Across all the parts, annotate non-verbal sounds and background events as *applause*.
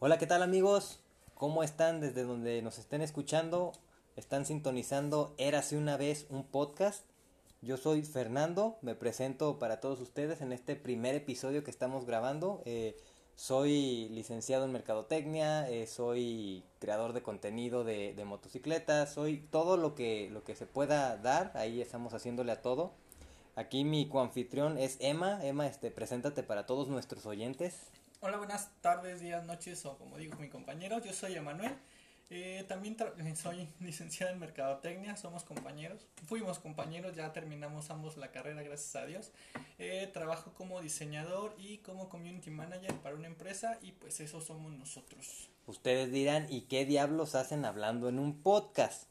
Hola, ¿qué tal amigos? ¿Cómo están desde donde nos estén escuchando? Están sintonizando Érase una vez un podcast. Yo soy Fernando, me presento para todos ustedes en este primer episodio que estamos grabando. Eh, soy licenciado en Mercadotecnia, eh, soy creador de contenido de, de, motocicletas, soy todo lo que, lo que se pueda dar, ahí estamos haciéndole a todo. Aquí mi coanfitrión es Emma. Emma, este, preséntate para todos nuestros oyentes. Hola, buenas tardes, días, noches o como dijo mi compañero, yo soy Emanuel. Eh, también eh, soy licenciado en Mercadotecnia, somos compañeros, fuimos compañeros, ya terminamos ambos la carrera, gracias a Dios. Eh, trabajo como diseñador y como community manager para una empresa y pues eso somos nosotros. Ustedes dirán, ¿y qué diablos hacen hablando en un podcast?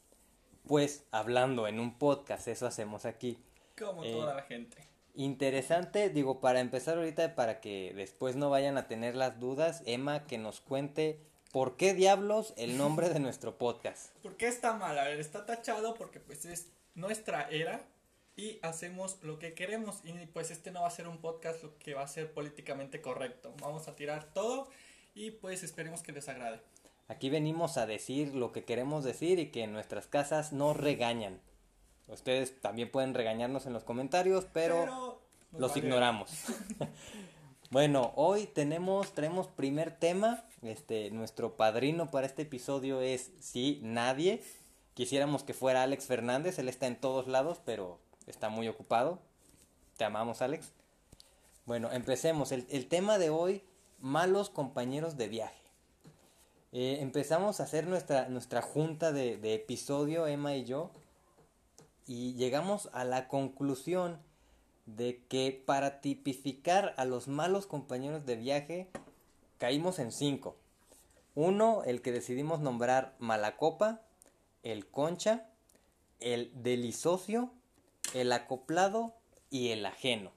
Pues hablando en un podcast, eso hacemos aquí. Como toda la gente. Interesante, digo, para empezar ahorita, para que después no vayan a tener las dudas, Emma, que nos cuente ¿Por qué diablos el nombre de nuestro podcast? *laughs* ¿Por qué está mal? A ver, está tachado porque pues es nuestra era y hacemos lo que queremos y pues este no va a ser un podcast lo que va a ser políticamente correcto. Vamos a tirar todo y pues esperemos que les agrade. Aquí venimos a decir lo que queremos decir y que en nuestras casas no regañan. Ustedes también pueden regañarnos en los comentarios, pero, pero los vale. ignoramos. *laughs* *laughs* Bueno, hoy tenemos, traemos primer tema. Este, nuestro padrino para este episodio es sí, nadie. Quisiéramos que fuera Alex Fernández, él está en todos lados, pero está muy ocupado. Te amamos, Alex. Bueno, empecemos. El, el tema de hoy, malos compañeros de viaje. Eh, empezamos a hacer nuestra, nuestra junta de, de episodio, Emma y yo, y llegamos a la conclusión de que para tipificar a los malos compañeros de viaje caímos en cinco. Uno, el que decidimos nombrar Malacopa, el Concha, el Delisocio, el Acoplado y el Ajeno.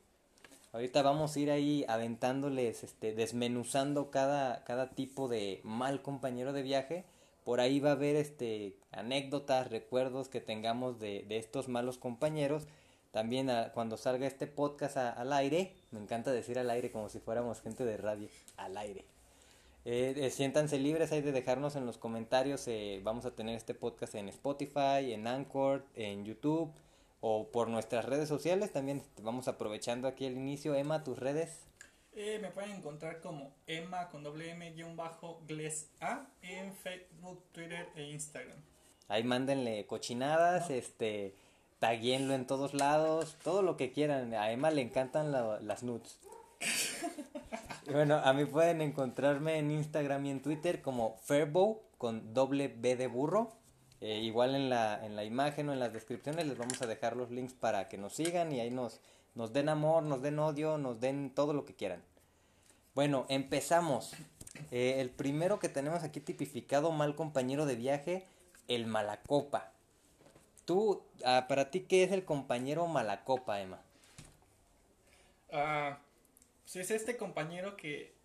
Ahorita vamos a ir ahí aventándoles, este, desmenuzando cada, cada tipo de mal compañero de viaje. Por ahí va a haber este, anécdotas, recuerdos que tengamos de, de estos malos compañeros también a, cuando salga este podcast a, al aire, me encanta decir al aire como si fuéramos gente de radio, al aire. Eh, eh, siéntanse libres ahí de dejarnos en los comentarios. Eh, vamos a tener este podcast en Spotify, en Anchor, en YouTube o por nuestras redes sociales. También vamos aprovechando aquí el inicio. Emma, tus redes. Eh, me pueden encontrar como Emma con doble M guion bajo Gles A en Facebook, Twitter e Instagram. Ahí mándenle cochinadas, ¿No? este taguenlo en todos lados, todo lo que quieran. A Emma le encantan la, las nudes. *laughs* bueno, a mí pueden encontrarme en Instagram y en Twitter como Fairbow con doble B de burro. Eh, igual en la, en la imagen o en las descripciones les vamos a dejar los links para que nos sigan y ahí nos, nos den amor, nos den odio, nos den todo lo que quieran. Bueno, empezamos. Eh, el primero que tenemos aquí tipificado, mal compañero de viaje, el Malacopa. Tú, uh, para ti, ¿qué es el compañero Malacopa, Emma? Pues es este compañero que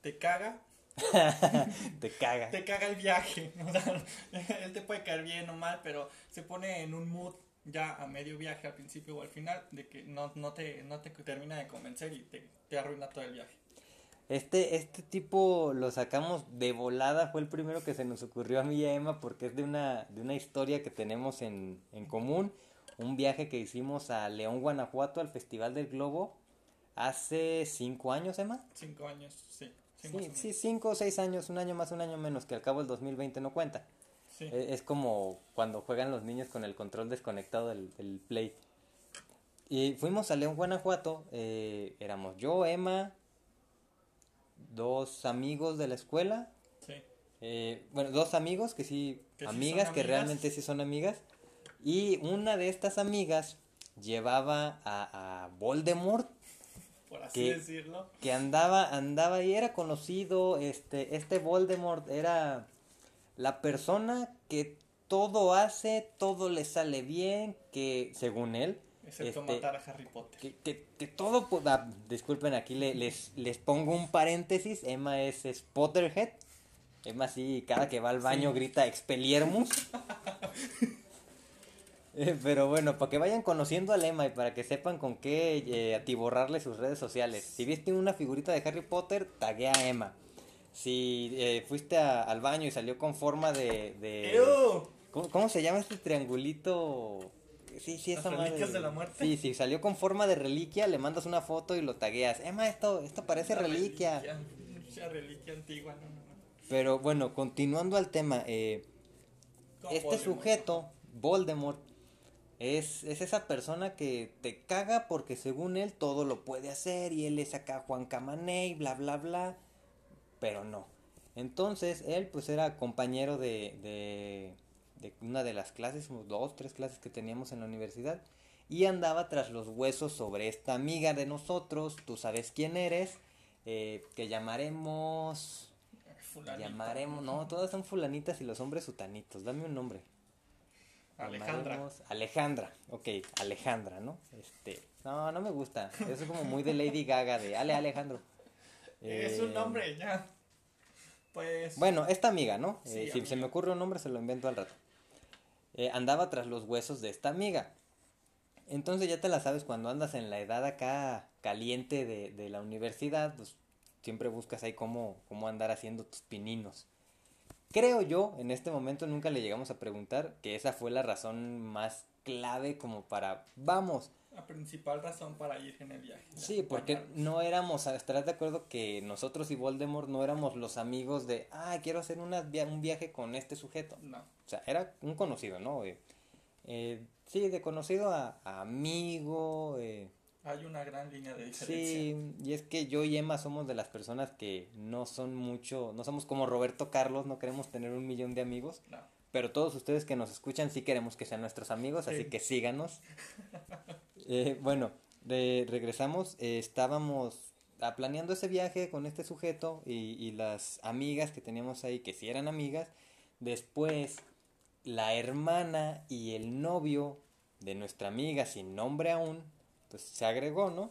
te caga. *laughs* te caga. Te caga el viaje. *laughs* O sea, *laughs* él te puede caer bien o mal, pero se pone en un mood ya a medio viaje al principio o al final de que no, no, te, no te termina de convencer y te, te arruina todo el viaje. Este, este tipo lo sacamos de volada, fue el primero que se nos ocurrió a mí y a Emma porque es de una, de una historia que tenemos en, en común, un viaje que hicimos a León, Guanajuato, al Festival del Globo, hace cinco años, Emma. Cinco años, sí. Sí, sí, cinco o seis años, un año más, un año menos, que al cabo el 2020 no cuenta. Sí. Es como cuando juegan los niños con el control desconectado del, del Play. Y fuimos a León, Guanajuato, eh, éramos yo, Emma, dos amigos de la escuela. Sí. Eh, bueno, dos amigos que sí, que amigas, sí que amigas. realmente sí son amigas. Y una de estas amigas llevaba a, a Voldemort. Por así que, decirlo. Que andaba, andaba y era conocido. Este, este Voldemort era la persona que todo hace, todo le sale bien, que según él, Excepto este, matar a Harry Potter. que, que, que todo, ah, disculpen, aquí le, les, les pongo un paréntesis, Emma es, es Potterhead, Emma sí, cada que va al baño Sí. grita Expelliarmus, *laughs* Eh, pero bueno, para que vayan conociendo a Lema y para que sepan con qué eh, atiborrarle sus redes sociales. Si viste una figurita de Harry Potter, taguea a Emma. Si eh, fuiste al baño y salió con forma de... de ¿cómo, se llama este triangulito? Sí, sí, esa reliquias de la muerte? Sí, sí, salió con forma de reliquia, le mandas una foto y lo tagueas. Emma, esto, esto parece reliquia. reliquia. reliquia antigua, no, no, no. Pero bueno, continuando al tema, eh, este sujeto, Voldemort, es, es, esa persona que te caga porque según él todo lo puede hacer y él es acá Juan Camaney, bla, bla, bla, pero no. Entonces él pues era compañero de, de, de una de las clases, dos, tres clases que teníamos en la universidad y andaba tras los huesos sobre esta amiga de nosotros, tú sabes quién eres, eh, que llamaremos Llamaremos, no, todas son fulanitas y los hombres sutanitos. Dame un nombre. Alejandra. Alejandra, ok, Alejandra, ¿no? Este, no, no me gusta. Eso es como muy de Lady Gaga, de Ale Alejandro. es un nombre, ya. Pues. Bueno, esta amiga, ¿no? Eh, si se me ocurre un nombre, se lo invento al rato. Eh, andaba tras los huesos de esta amiga. Entonces ya te la sabes, cuando andas en la edad acá caliente de, de la universidad, pues siempre buscas ahí cómo, cómo andar haciendo tus pininos. Creo yo, en este momento nunca le llegamos a preguntar que esa fue la razón más clave como para, vamos. La principal razón para ir en el viaje. Sí, porque no éramos, estarás de acuerdo que nosotros y Voldemort no éramos los amigos de, ah, quiero hacer una, un viaje con este sujeto. No. O sea, era un conocido, ¿no? Eh, eh sí, de conocido a, a amigo, eh, hay una gran línea de diferencia. Sí, y es que yo y Emma somos de las personas que no son mucho, no somos como Roberto Carlos, no queremos tener un millón de amigos. No. Pero todos ustedes que nos escuchan sí queremos que sean nuestros amigos, así que síganos. eh, bueno, regresamos, eh, estábamos planeando ese viaje con este sujeto y, y las amigas que teníamos ahí, que sí eran amigas. Después, la hermana y el novio de nuestra amiga, sin nombre aún, pues se agregó, ¿no?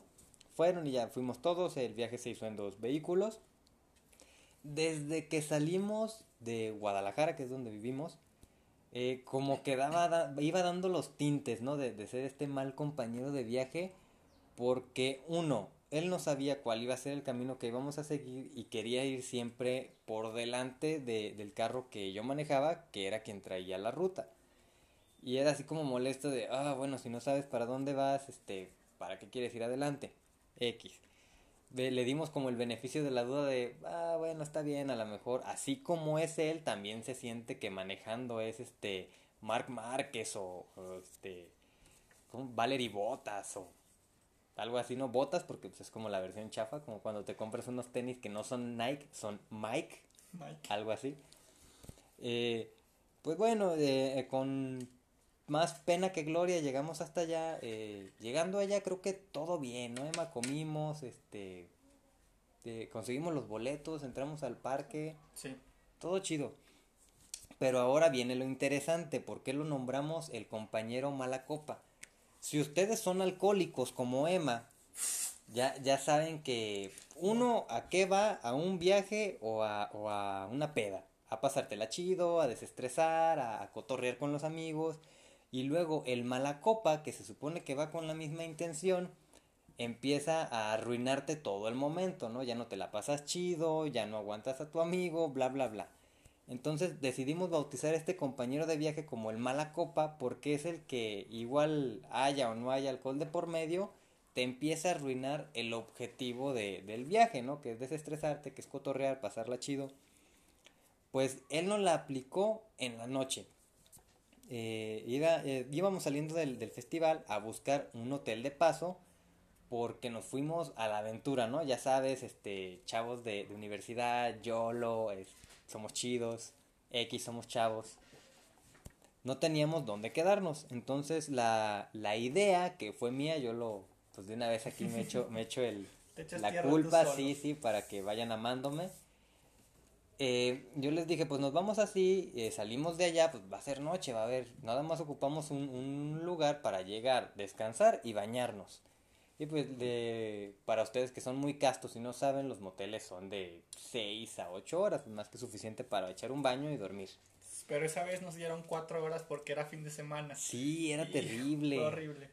Fueron y ya fuimos todos, el viaje se hizo en dos vehículos. Desde que salimos de Guadalajara, que es donde vivimos, eh, como que daba, iba dando los tintes, ¿no? De, de, ser este mal compañero de viaje, porque uno, él no sabía cuál iba a ser el camino que íbamos a seguir y quería ir siempre por delante de, del carro que yo manejaba, que era quien traía la ruta. Y era así como molesto de, ah, bueno, si no sabes para dónde vas, este, ¿para qué quieres ir adelante? X. Le dimos como el beneficio de la duda de, ah, bueno, está bien, a lo mejor, así como es él, también se siente que manejando es este Mark Márquez o, este, como Valerie Botas o algo así, ¿no? Botas porque pues, es como la versión chafa, como cuando te compras unos tenis que no son Nike, son Mike, Mike. algo así. Eh, pues bueno, eh, con más pena que gloria, llegamos hasta allá. Eh, llegando allá creo que todo bien, ¿no, Emma? Comimos, este, eh, conseguimos los boletos, entramos al parque. Sí. Todo chido. Pero ahora viene lo interesante, ¿por qué lo nombramos el compañero mala copa? Si ustedes son alcohólicos como Emma, ya, ya saben que uno a qué va, a un viaje o a, o a una peda. A pasártela chido, a desestresar, a, a cotorrear con los amigos. Y luego el mala copa, que se supone que va con la misma intención, empieza a arruinarte todo el momento, ¿no? Ya no te la pasas chido, ya no aguantas a tu amigo, bla, bla, bla. Entonces decidimos bautizar a este compañero de viaje como el mala copa porque es el que igual haya o no haya alcohol de por medio, te empieza a arruinar el objetivo de, del viaje, ¿no? Que es desestresarte, que es cotorrear, pasarla chido. Pues él no la aplicó en la noche. Eh, eh, íbamos saliendo del, festival a buscar un hotel de paso porque nos fuimos a la aventura, ¿no? Ya sabes, este, chavos de, universidad, YOLO, somos chidos, X somos chavos. No teníamos dónde quedarnos. Entonces la, la idea que fue mía, yo lo, pues de una vez aquí me echo, me echo el, *laughs* la culpa, sí, sí, para que vayan amándome eh, yo les dije, pues nos vamos así, eh, salimos de allá, pues va a ser noche, va a haber, nada más ocupamos un, un lugar para llegar, descansar y bañarnos. Y pues de, para ustedes que son muy castos y no saben, los moteles son de 6 a 8 horas, más que suficiente para echar un baño y dormir. Pero esa vez nos dieron cuatro horas porque era fin de semana. Sí, era terrible. horrible.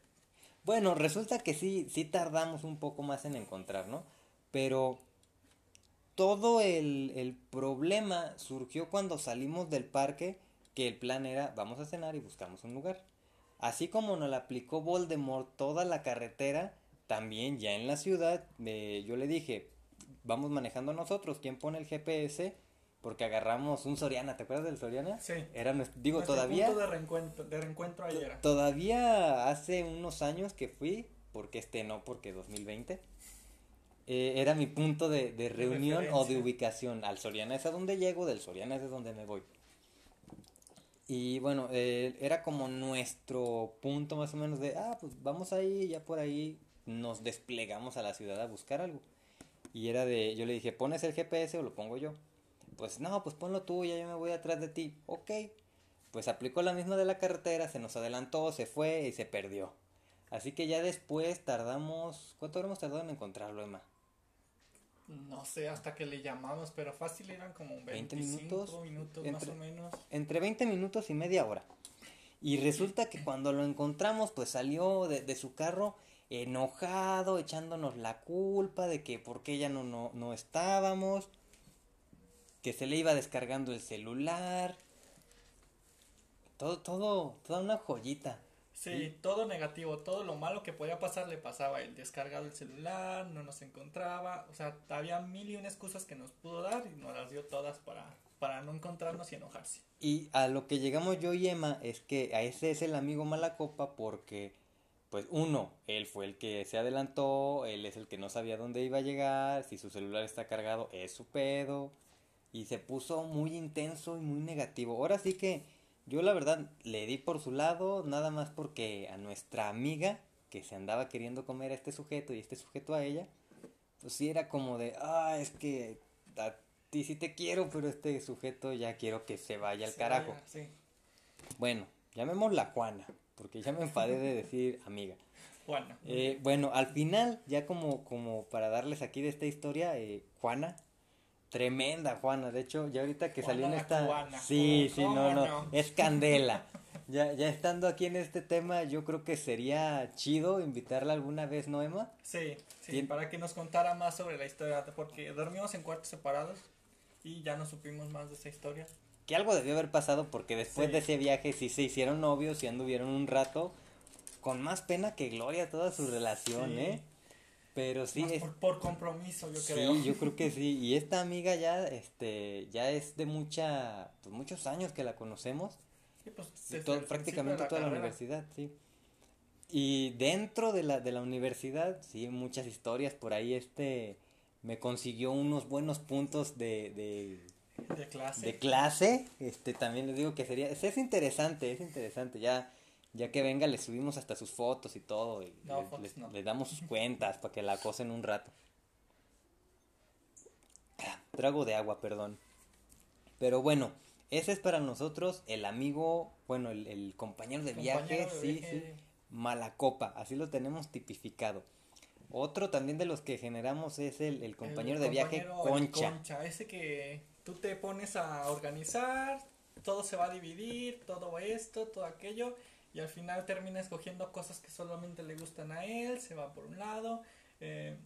Bueno, resulta que sí, sí tardamos un poco más en encontrar, ¿no? Pero todo el, el problema surgió cuando salimos del parque, que el plan era vamos a cenar y buscamos un lugar. Así como nos la aplicó Voldemort toda la carretera, también ya en la ciudad, eh, yo le dije, vamos manejando nosotros, ¿quién pone el GPS? Porque agarramos un Soriana, ¿te acuerdas del Soriana? Sí. Era, digo, todavía... Punto de reencuentro, de reencuentro ayer. Todavía hace unos años que fui, porque este no, porque 2020. Eh, era mi punto de, de reunión o de ubicación. Al Soriana es a donde llego, del Soriana es a donde me voy. Y bueno, eh, era como nuestro punto más o menos de, ah, pues vamos ahí, ya por ahí nos desplegamos a la ciudad a buscar algo. Y era de, yo le dije, ¿pones el GPS o lo pongo yo? Pues no, pues ponlo tú, ya yo me voy atrás de ti. Ok. Pues aplicó la misma de la carretera, se nos adelantó, se fue y se perdió. Así que ya después tardamos, ¿cuánto hemos tardado en encontrarlo, Emma? No sé, hasta que le llamamos, pero fácil eran como 20 minutos, minutos más o menos. Entre 20 minutos y media hora. Y resulta que cuando lo encontramos, pues salió de, de su carro enojado, echándonos la culpa de que por qué ya no, no, no estábamos que se le iba descargando el celular. Todo, todo, toda una joyita. Sí, todo negativo, todo lo malo que podía pasar le pasaba. El descargado el celular, no nos encontraba. O sea, había mil y una excusas que nos pudo dar y nos las dio todas para, para no encontrarnos y enojarse. Y a lo que llegamos yo y Emma es que a ese es el amigo mala copa porque, pues uno, él fue el que se adelantó, él es el que no sabía dónde iba a llegar, si su celular está cargado es su pedo y se puso muy intenso y muy negativo. Ahora sí que yo la verdad le di por su lado, nada más porque a nuestra amiga que se andaba queriendo comer a este sujeto y este sujeto a ella, pues sí era como de, ah, es que a ti sí te quiero, pero este sujeto ya quiero que se vaya al carajo. sí. Bueno, llamémosla Juana, porque ya me enfadé de decir amiga. Juana. Eh, bueno, al final, ya como, como para darles aquí de esta historia, eh, Juana Tremenda Juana, de hecho, ya ahorita que salió en esta... Sí, sí, no, no, es candela. ya, ya estando aquí en este tema, yo creo que sería chido invitarla alguna vez, ¿no, Emma? Sí, sí, para que nos contara más sobre la historia, porque dormimos en cuartos separados y ya no supimos más de esa historia. Que algo debió haber pasado porque después de ese viaje sí se hicieron novios y anduvieron un rato con más pena que gloria toda su relación, ¿eh? Pero sí es por, compromiso, yo creo. Sí, yo creo que sí. *laughs* Y esta amiga ya este ya es de mucha pues muchos años que la conocemos. Sí, pues prácticamente toda la universidad, sí. Y dentro de la de la universidad, sí, muchas historias por ahí este me consiguió unos buenos puntos de, de de clase. De clase, este también les digo que sería es interesante, es interesante ya ya que venga, le subimos hasta sus fotos y todo. Y le, damos sus cuentas para que la acosen un rato. Trago de agua, perdón. Pero bueno, ese es para nosotros el amigo, bueno, el, compañero de viaje, sí, sí, Malacopa, así lo tenemos tipificado. Otro también de los que generamos es el, compañero de viaje Concha. Concha, ese que tú te pones a organizar, todo se va a dividir, todo esto, todo aquello, y al final termina escogiendo cosas que solamente le gustan a él, se va por un lado eh,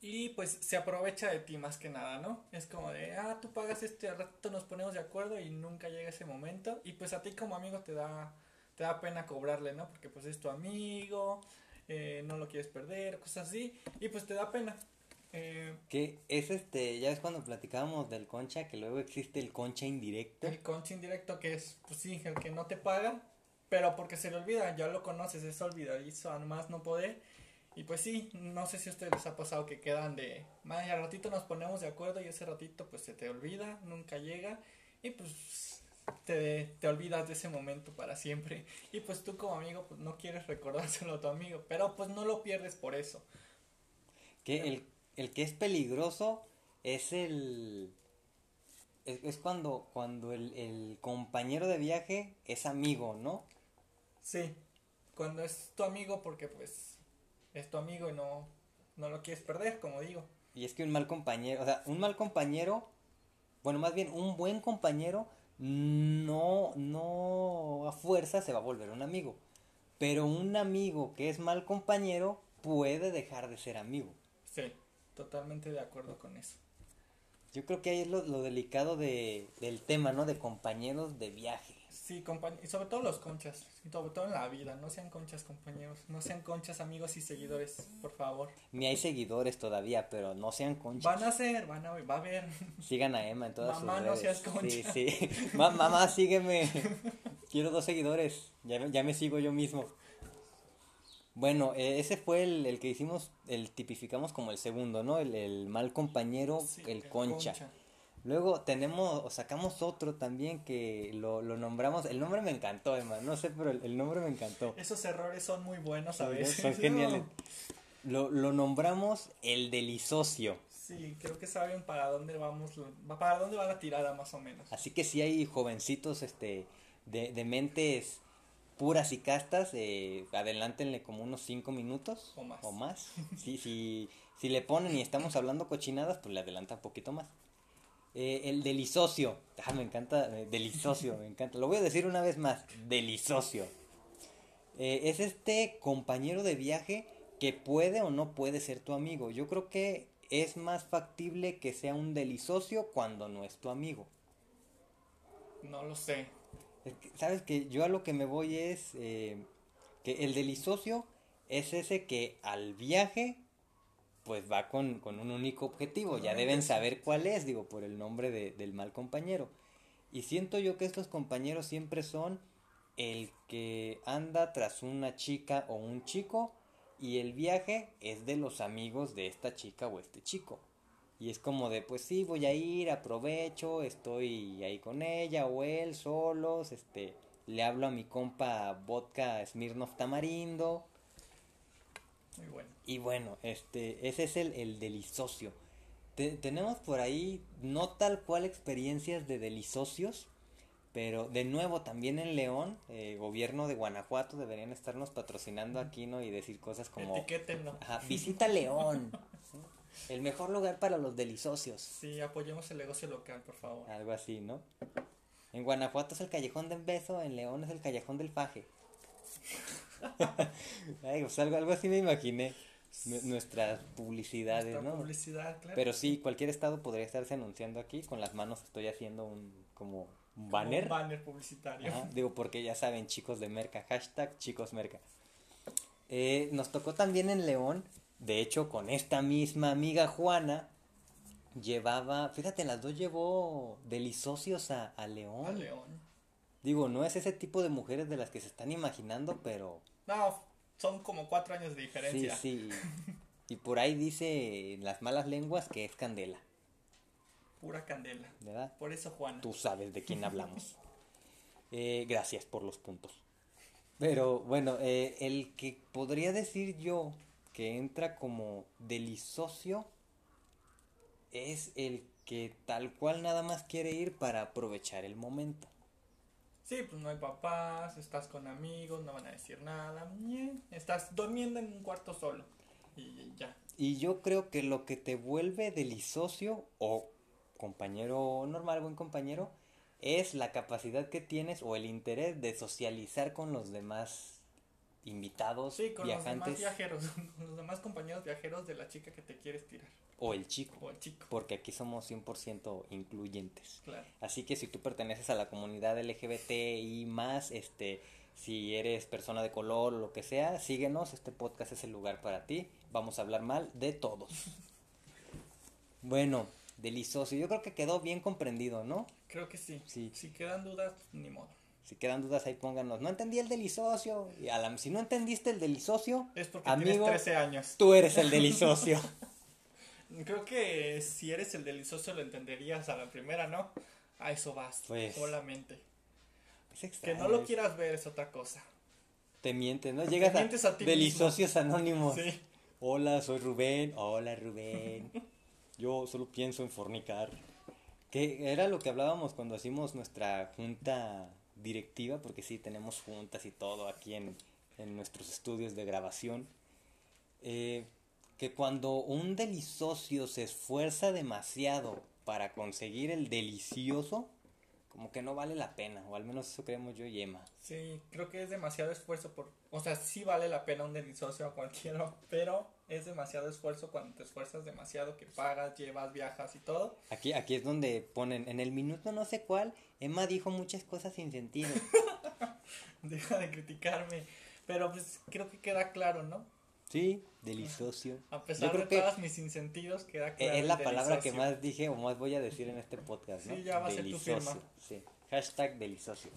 y pues se aprovecha de ti más que nada, ¿no? Es como de, ah, tú pagas esto y al rato nos ponemos de acuerdo y nunca llega ese momento y pues a ti como amigo te da, te da pena cobrarle, ¿no? Porque pues es tu amigo, eh, no lo quieres perder, cosas así y pues te da pena. Eh, que es este, ya es cuando platicábamos del concha, que luego existe el concha indirecto. El concha indirecto que es, pues sí, el que no te paga, pero porque se le olvida, ya lo conoces, es olvidadizo, más no poder. Y pues sí, no sé si a ustedes les ha pasado que quedan de, más al ratito nos ponemos de acuerdo y ese ratito pues se te olvida, nunca llega y pues te, te olvidas de ese momento para siempre. Y pues tú como amigo pues no quieres recordárselo a tu amigo, pero pues no lo pierdes por eso. Que el, el que es peligroso es el... Es, cuando, cuando el, el compañero de viaje es amigo, ¿no? Sí, cuando es tu amigo porque pues es tu amigo y no, no lo quieres perder, como digo. Y es que un mal compañero, o sea, un mal compañero, bueno, más bien un buen compañero no, no a fuerza se va a volver un amigo. Pero un amigo que es mal compañero puede dejar de ser amigo. Sí, totalmente de acuerdo con eso. Yo creo que ahí es lo, lo delicado de, del tema, ¿no? De compañeros de viaje. Sí, y sobre todo los conchas, y sobre todo en la vida, no sean conchas compañeros, no sean conchas amigos y seguidores, por favor. Ni hay seguidores todavía, pero no sean conchas. Van a ser, van a va a ver. Sigan a Emma en todas mamá, sus redes. no seas concha. Sí, sí. mamá, sígueme. Quiero dos seguidores. Ya, ya me sigo yo mismo. Bueno, eh, ese fue el, el, que hicimos, el tipificamos como el segundo, ¿no? El, el mal compañero, Sí, el el concha. concha. Luego tenemos, o sacamos otro también que lo, lo nombramos, el nombre me encantó, Emma, no sé, pero el, el nombre me encantó. Esos errores son muy buenos a Sí, veces. Son *laughs* geniales. Lo, lo nombramos el delisocio. Sí, creo que saben para dónde vamos, va- para dónde va la tirada más o menos. Así que si hay jovencitos este, de, de mentes puras y castas, eh, adelántenle como unos 5 minutos O más. O más. Sí, sí, si le ponen y estamos hablando cochinadas, pues le adelanta un poquito más. Eh, el delisocio. Ah, me encanta. eh, delisocio, me encanta. Lo voy a decir una vez más. Delisocio. Eh, es este compañero de viaje que puede o no puede ser tu amigo. Yo creo que es más factible que sea un delisocio cuando no es tu amigo. No lo sé. Es que, Sabes que yo a lo que me voy es eh, que el delisocio es ese que al viaje pues va con, con un único objetivo. Ya Ah, deben saber cuál es, digo, por el nombre de- del mal compañero. Y siento yo que estos compañeros siempre son el que anda tras una chica o un chico y el viaje es de los amigos de esta chica o este chico. Y es como de, pues sí, voy a ir, aprovecho, estoy ahí con ella o él solos, este, le hablo a mi compa vodka Smirnoff Tamarindo. Muy bueno. Y bueno, este, ese es el, el delisocio. Te- tenemos por ahí no tal cual experiencias de delisocios, pero de nuevo también en León, eh, gobierno de Guanajuato deberían estarnos patrocinando aquí, ¿no? Y decir cosas como, Etiquétenlo. ajá, visita León, el mejor lugar para los delisocios. Sí, apoyemos el negocio local, por favor. Algo así, ¿no? En Guanajuato es el callejón del beso, en León es el callejón del faje. *laughs* Ay, pues algo, algo así me imaginé. Nu- nuestras publicidades, Nuestra ¿no? publicidad, claro. Pero sí, cualquier estado podría estarse anunciando aquí. Con las manos estoy haciendo un como un Como banner. Un banner publicitario. Ajá, digo, porque ya saben, chicos de Merca, hashtag chicos Merca. Eh, nos tocó también en León, de hecho, con esta misma amiga Juana, llevaba, fíjate, las dos llevó delisocios a, a León. A León. Digo, no es ese tipo de mujeres de las que se están imaginando, pero No, son como cuatro años de sí, diferencia. sí. Y por ahí dice en las malas lenguas que es candela, Pura candela. ¿verdad? Por eso, Juan. Tú sabes de quién hablamos. *laughs* Eh, gracias por los puntos. Pero bueno, eh, el que podría decir yo que entra como delisocio es el que tal cual nada más quiere ir para aprovechar el momento. Sí, pues no hay papás, estás con amigos, no van a decir nada. Estás durmiendo en un cuarto solo. Y ya. Y yo creo que lo que te vuelve delisocio o compañero normal, buen compañero, es la capacidad que tienes o el interés de socializar con los demás invitados, Sí, con los demás viajantes viajeros, *laughs* con los demás compañeros viajeros de la chica que te quieres tirar. O el chico, O el chico, porque aquí somos 100% incluyentes. claro. Así que si tú perteneces a la comunidad LGBT y más, este, si eres persona de color o lo que sea, síguenos, este podcast es el lugar para ti. Vamos a hablar mal de todos. *laughs* Bueno, delicioso. Yo creo que quedó bien comprendido, ¿no? Creo que sí. Sí. Si quedan dudas, ni modo. Si quedan dudas ahí pónganos. No entendí el delisocio. Y a la- si no entendiste el delisocio, Es porque Amigo, tienes 13 años. tú eres el delisocio. *laughs* Creo que si eres el delicioso lo entenderías a la primera, ¿no? A eso vas, Pues, solamente. Es Que extraño, no lo quieras ver es otra cosa. Te mientes, ¿no? Llegas mientes a, a ti delisocios anónimos. Sí. Hola, soy Rubén. Hola, Rubén. *laughs* Yo solo pienso en fornicar. Que era lo que hablábamos cuando hicimos nuestra junta directiva, porque sí, tenemos juntas y todo aquí en, en nuestros estudios de grabación. Eh, que cuando un delisocio se esfuerza demasiado para conseguir el delicioso, como que no vale la pena, o al menos eso creemos yo y Emma. Sí, creo que es demasiado esfuerzo por, o sea, sí vale la pena un delicioso a cualquiera, pero es demasiado esfuerzo cuando te esfuerzas demasiado, que pagas, llevas, viajas y todo. Aquí, aquí es donde ponen, en el minuto no sé cuál, Emma dijo muchas cosas sin sentido. *laughs* Deja de criticarme, pero pues creo que queda claro, ¿no? Sí, delicioso. A pesar de todos mis insentidos, queda claro. Es la palabra que más dije o más voy a decir en este podcast, ¿no? Sí, ya va a ser tu firma. Sí, hashtag delicioso.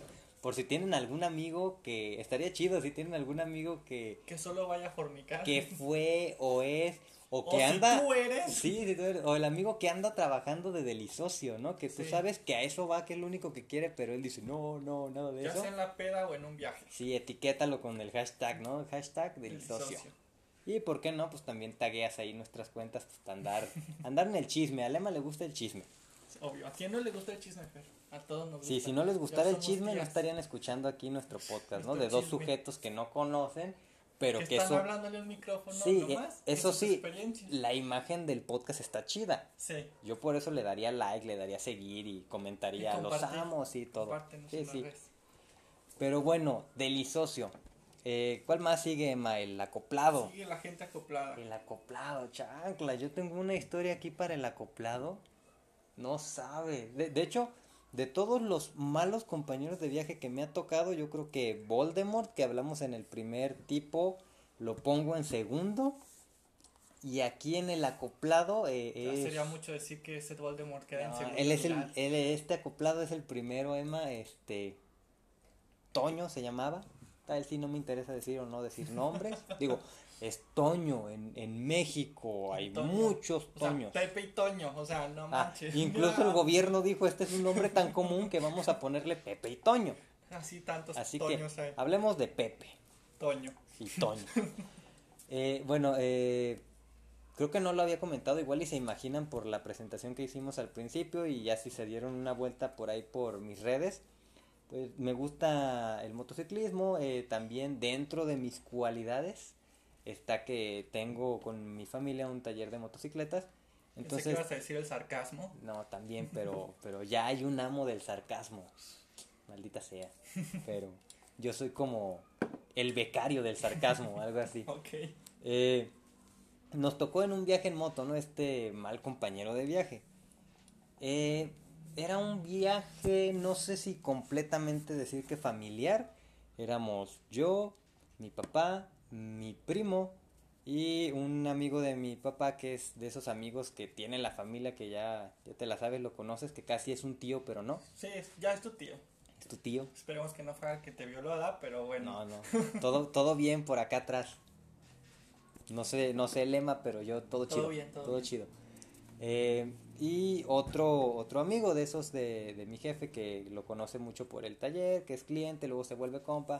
Por si tienen algún amigo que, estaría chido si tienen algún amigo que... Que solo vaya a fornicar. Que fue o es o que o anda. Si tú eres. Sí, si tú eres. O el amigo que anda trabajando de delisocio, ¿no? Que tú sabes que a eso va, que es lo único que quiere, pero él dice, no, no, nada de eso. Ya sea en la peda o en un viaje. Sí, etiquétalo con el hashtag, ¿no? Hashtag delisocio. Y por qué no, pues también tagueas ahí nuestras cuentas, pues andar, andar en el chisme. A Lema le gusta el chisme. Obvio, ¿a quién no le gusta el chisme, Fer? A todos nos gusta. Sí, si no les gustara el chisme, no estarían escuchando aquí nuestro podcast, ¿no? De dos sujetos que no conocen, pero que, están hablándole un micrófono sí, nomás, eso sí, la imagen del podcast está chida. Sí. Yo por eso le daría like, le daría seguir y comentaría, los amos y todo. Sí, sí. Pero bueno, delisocio. Eh, ¿Cuál más sigue, Emma? El acoplado. Sigue la gente acoplada. El acoplado, chancla. Yo tengo una historia aquí para el acoplado. No sabe. De, de, hecho, de todos los malos compañeros de viaje que me ha tocado, yo creo que Voldemort, que hablamos en el primer tipo, lo pongo en segundo. Y aquí en el acoplado eh, es... Sería mucho decir que ese Voldemort queda en segundo. Él es el, él, este acoplado es el primero, Emma. Este... Toño se llamaba tal sí no me interesa decir o no decir nombres. *laughs* Digo, es Toño, en, en México hay muchos Toños. O sea, Pepe y Toño, o sea, no ah, manches. incluso el *laughs* gobierno dijo, este es un nombre tan común que vamos a ponerle Pepe y Toño. Así tantos Así Toños que hay. hablemos de Pepe. Toño. Y Toño. *laughs* eh, bueno, eh, creo que no lo había comentado, igual y se imaginan por la presentación que hicimos al principio y ya si se dieron una vuelta por ahí por mis redes pues me gusta el motociclismo, eh, también dentro de mis cualidades está que tengo con mi familia un taller de motocicletas. Entonces, ¿Qué vas a decir el sarcasmo? No, también, *laughs* pero, pero ya hay un amo del sarcasmo. Maldita sea. Pero yo soy como el becario del sarcasmo, algo así. *laughs* ok. Eh, nos tocó en un viaje en moto, ¿no? Este mal compañero de viaje. Eh, era un viaje, no sé si completamente decir que familiar. Éramos yo, mi papá, mi primo y un amigo de mi papá que es de esos amigos que tiene la familia que ya, ya te la sabes, lo conoces, que casi es un tío, pero no. Sí, ya es tu tío. Es tu tío. Esperemos que no fuera que te violó. Pero bueno. No, no. todo, todo bien por acá atrás. No sé, no sé el lema, pero yo todo, todo chido. Bien, todo, todo bien. chido. Eh, y otro, otro amigo de esos de, de, mi jefe que lo conoce mucho por el taller, que es cliente, luego se vuelve compa.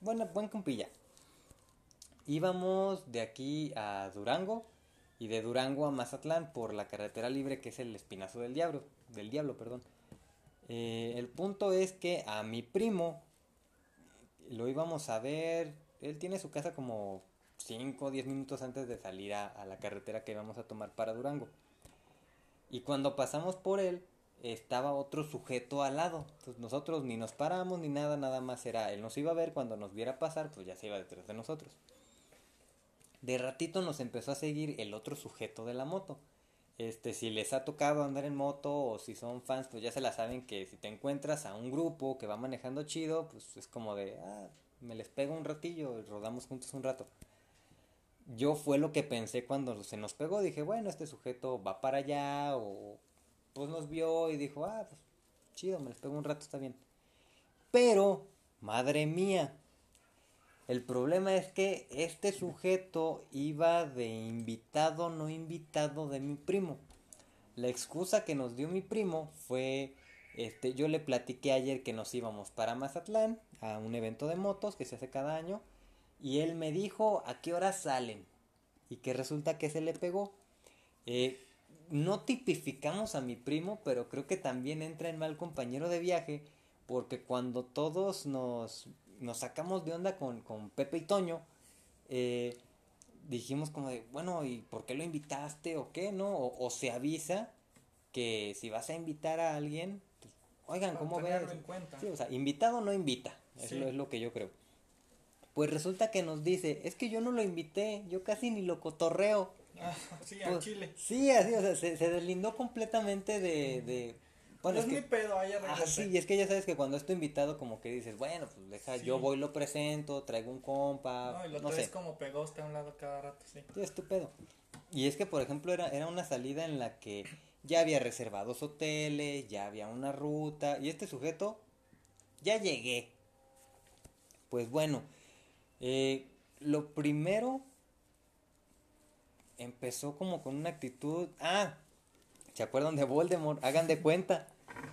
Buena, buen compilla. Íbamos de aquí a Durango y de Durango a Mazatlán por la carretera libre que es el Espinazo del Diablo. Del Diablo, perdón. Eh, el punto es que a mi primo lo íbamos a ver. Él tiene su casa como 5 o 10 minutos antes de salir a, a la carretera que íbamos a tomar para Durango. Y cuando pasamos por él, estaba otro sujeto al lado. Entonces nosotros ni nos paramos ni nada, nada más era, él nos iba a ver, cuando nos viera pasar, pues ya se iba detrás de nosotros. De ratito nos empezó a seguir el otro sujeto de la moto. Este, si les ha tocado andar en moto o si son fans, pues ya se la saben que si te encuentras a un grupo que va manejando chido, pues es como de, ah, me les pego un ratillo y rodamos juntos un rato yo fue lo que pensé cuando se nos pegó. Dije, bueno, este sujeto va para allá o pues nos vio y dijo, ah, pues chido, me les pego un rato, está bien. Pero, madre mía, el problema es que este sujeto iba de invitado, no invitado de mi primo. La excusa que nos dio mi primo fue, este, yo le platiqué ayer que nos íbamos para Mazatlán a un evento de motos que se hace cada año y él me dijo a qué hora salen. Y que resulta que se le pegó. Eh, no tipificamos a mi primo, pero creo que también entra en mal compañero de viaje. Porque cuando todos nos, nos sacamos de onda con, con Pepe y Toño, eh, dijimos como de, bueno, ¿y por qué lo invitaste o qué? ¿No? O, o, se avisa que si vas a invitar a alguien, pues, oigan, ¿cómo ves? Sí, o sea, invitado no invita, eso Sí. es lo que yo creo. Pues resulta que nos dice, es que yo no lo invité, yo casi ni lo cotorreo. Ah, sí, a Pues, Chile. Sí, así, o sea, se, se deslindó completamente de... de bueno, no es es que- mi pedo, ahí Ah, sí, y es que ya sabes que cuando es tu invitado como que dices, bueno, pues deja, Sí. yo voy, lo presento, traigo un compa, No, y lo no traes sé. como pegoste a un lado cada rato, sí. Sí, estúpido. Y es que, por ejemplo, era, era una salida en la que ya había reservados hoteles, ya había una ruta, y este sujeto, ya llegué. Pues bueno, eh, lo primero empezó como con una actitud, ah, ¿se acuerdan de Voldemort? Hagan de cuenta.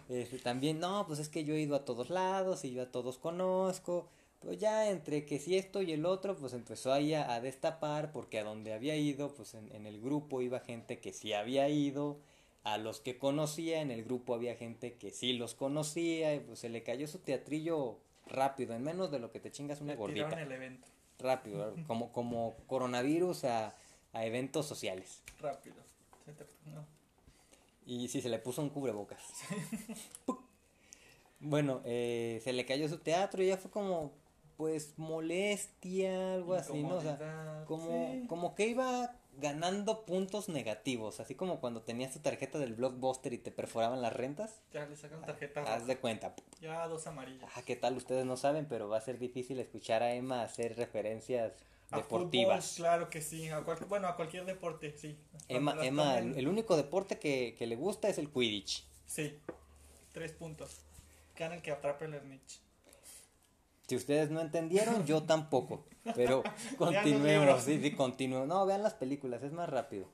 Este, también, no, pues es que yo he ido a todos lados y yo a todos conozco. Pues ya entre que si esto y el otro, pues empezó ahí a, a destapar, porque a donde había ido, pues en, en el grupo iba gente que sí había ido, a los que conocía, en el grupo había gente que sí los conocía, y pues se le cayó su teatrillo rápido, en menos de lo que te chingas una Le gordita. el evento, Rápido, *laughs* como, como coronavirus a, a eventos sociales. rápido. No. Y sí, se le puso un cubrebocas. *laughs* Bueno, eh, se le cayó su teatro y ya fue como, pues, molestia, algo así, ¿no? O sea, como, sí. como que iba ganando puntos negativos, así como cuando tenías tu tarjeta del blockbuster y te perforaban las rentas. Ya le sacan tarjeta Haz de cuenta. Ya dos amarillas. Ah, ¿qué tal? Ustedes no saben, pero va a ser difícil escuchar a Emma hacer referencias A deportivas. fútbol, claro que sí. A cual- bueno, a cualquier deporte, sí. Emma, Emma el, el único deporte que, que le gusta es el Quidditch. Sí. Tres puntos. Gana el que atrape el snitch. Si ustedes no entendieron, yo tampoco. Pero *laughs* continuemos, sí, sí, continuemos. No, vean las películas, es más rápido.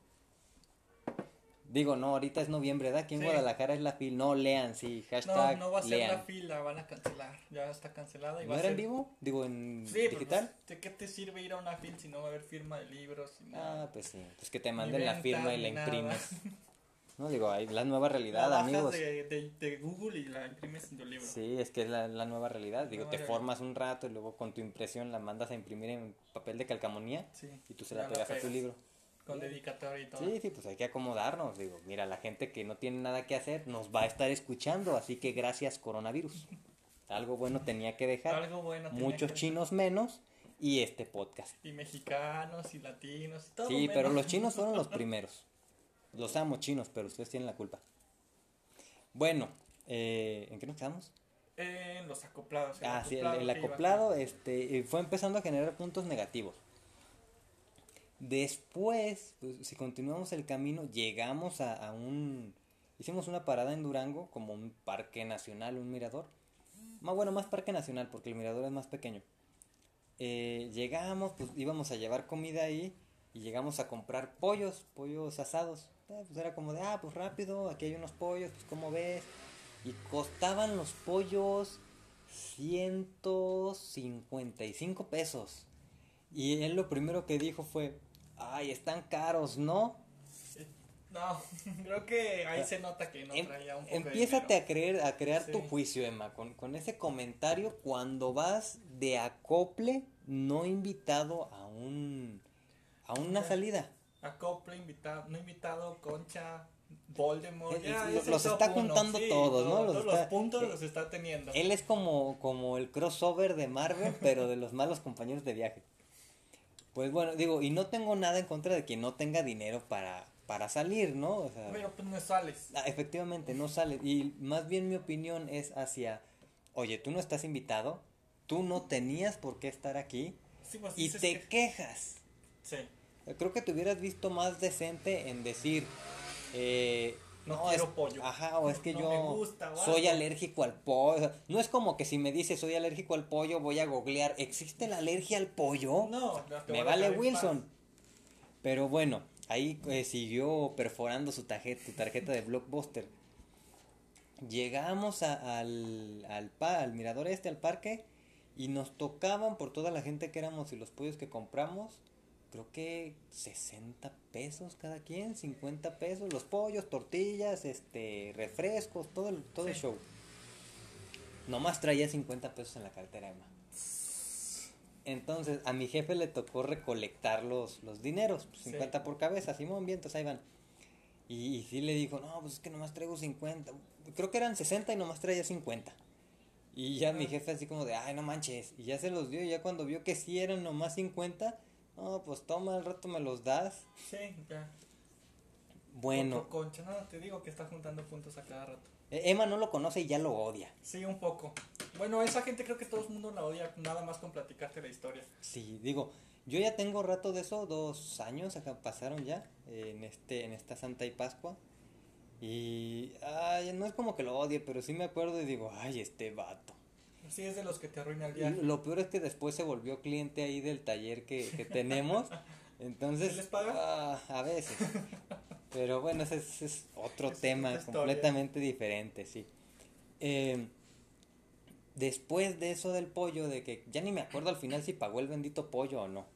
Digo, no, ahorita es noviembre, ¿verdad? Aquí en Sí. Guadalajara es la fil. No, lean, sí, No, hashtag no va a ser lean. la fila, van a cancelar. Ya está cancelada. Y ¿No va a era en ser- vivo? Digo, en Sí, pero digital. pues, ¿de qué te sirve ir a una fila si no va a haber firma de libros? Nada? Ah, pues sí, pues que te manden la firma y la nada. imprimes. *laughs* No, digo, hay la nueva La realidad, bajas amigos. de, de, de Google y la imprimes en tu libro. Sí, es que es la, la nueva realidad. Digo, Nueva te realidad. formas un rato y luego con tu impresión la mandas a imprimir en papel de calcamonía Sí, y tú se la la pegas a tu libro. Con dedicatoria y todo. Sí, sí, pues hay que acomodarnos. Digo, mira, la gente que no tiene nada que hacer nos va a estar escuchando, así que gracias coronavirus. *laughs* Algo bueno tenía que dejar. Algo bueno. Muchos que- chinos menos y este podcast. Y mexicanos y latinos y todo. Sí, menos. pero los chinos fueron los *laughs* primeros. Los amo chinos, pero ustedes tienen la culpa. Bueno, eh, ¿en qué nos quedamos? En los acoplados. Ah, sí, el, acoplado este, eh, fue empezando a generar puntos negativos. Después, pues, si continuamos el camino, llegamos a, a un... Hicimos una parada en Durango, como un parque nacional, un mirador. Más bueno, más parque nacional, porque el mirador es más pequeño. Eh, llegamos, pues íbamos a llevar comida ahí y llegamos a comprar pollos, pollos asados. Eh, pues era como de, ah, pues rápido, aquí hay unos pollos, pues como ves. Y costaban los pollos 155 pesos. Y él lo primero que dijo fue, ay, están caros, ¿no? No, *laughs* creo que ahí se nota que no Em- traía un poco de Empiézate a dinero. creer, a crear tu juicio, Emma, con, con ese comentario cuando vas de acople no invitado a un a una Ya. Salida. Acople, invitado, no invitado, Concha, Voldemort. Ya, los está sí, todos, ¿no? Los todos está- los puntos eh, los está teniendo. Él es como, como el crossover de Marvel, *laughs* pero de los malos compañeros de viaje. Pues bueno, digo, y no tengo nada en contra de quien no tenga dinero para, para salir, ¿no? O sea, Pero pues no sales. Ah, efectivamente, no sale. Y más bien mi opinión es hacia, oye, tú no estás invitado, tú no tenías por qué estar aquí Sí, pues y te que- quejas. Sí. Creo que te hubieras visto más decente en decir, eh, No quiero es- pollo. Ajá, o es que No yo gusta, soy alérgico al pollo. No es como que si me dices soy alérgico al pollo, voy a googlear, ¿existe la alergia al pollo? No, me vale Wilson. Pero bueno, ahí eh, siguió perforando su tarjeta, su tarjeta de Blockbuster. Llegamos a- al, al, pa- al mirador este, al parque, y nos tocaban por toda la gente que éramos y los pollos que compramos, creo que 60 pesos cada quien, 50 pesos, los pollos, tortillas, este, refrescos, todo el, todo el Sí. show. Nomás traía 50 pesos en la cartera, Emma. Entonces, a mi jefe le tocó recolectar los, los dineros, pues, Sí. 50 por cabeza, Simón, bien, entonces ahí van. Y, y sí le dijo, no, pues es que nomás traigo 50. Creo que eran 60 y nomás traía 50. Y ya mi Ah. jefe así como de, ay, no manches. Y ya se los dio y ya cuando vio que sí eran nomás 50, no, pues toma, al rato me los das. Sí, ya. Bueno, concha, no, te digo que está juntando puntos a cada rato. eh, Emma no lo conoce y ya lo odia. Sí, un poco. Bueno, esa gente creo que todo el mundo la odia nada más con platicarte la historia. Sí, digo, yo ya tengo rato de eso, dos años acá pasaron ya en este en esta Santa y Pascua. Y ay, no es como que lo odie, pero sí me acuerdo y digo, ay, este vato. Sí, es de los que te arruina el Y viaje. lo peor es que después se volvió cliente ahí del taller que, que *laughs* tenemos. Entonces, ¿Sí les paga? ah, a veces. *laughs* Pero bueno, ese es, es otro Es tema completamente diferente, sí. Eh, después de eso del pollo, de que ya ni me acuerdo al final si pagó el bendito pollo o no.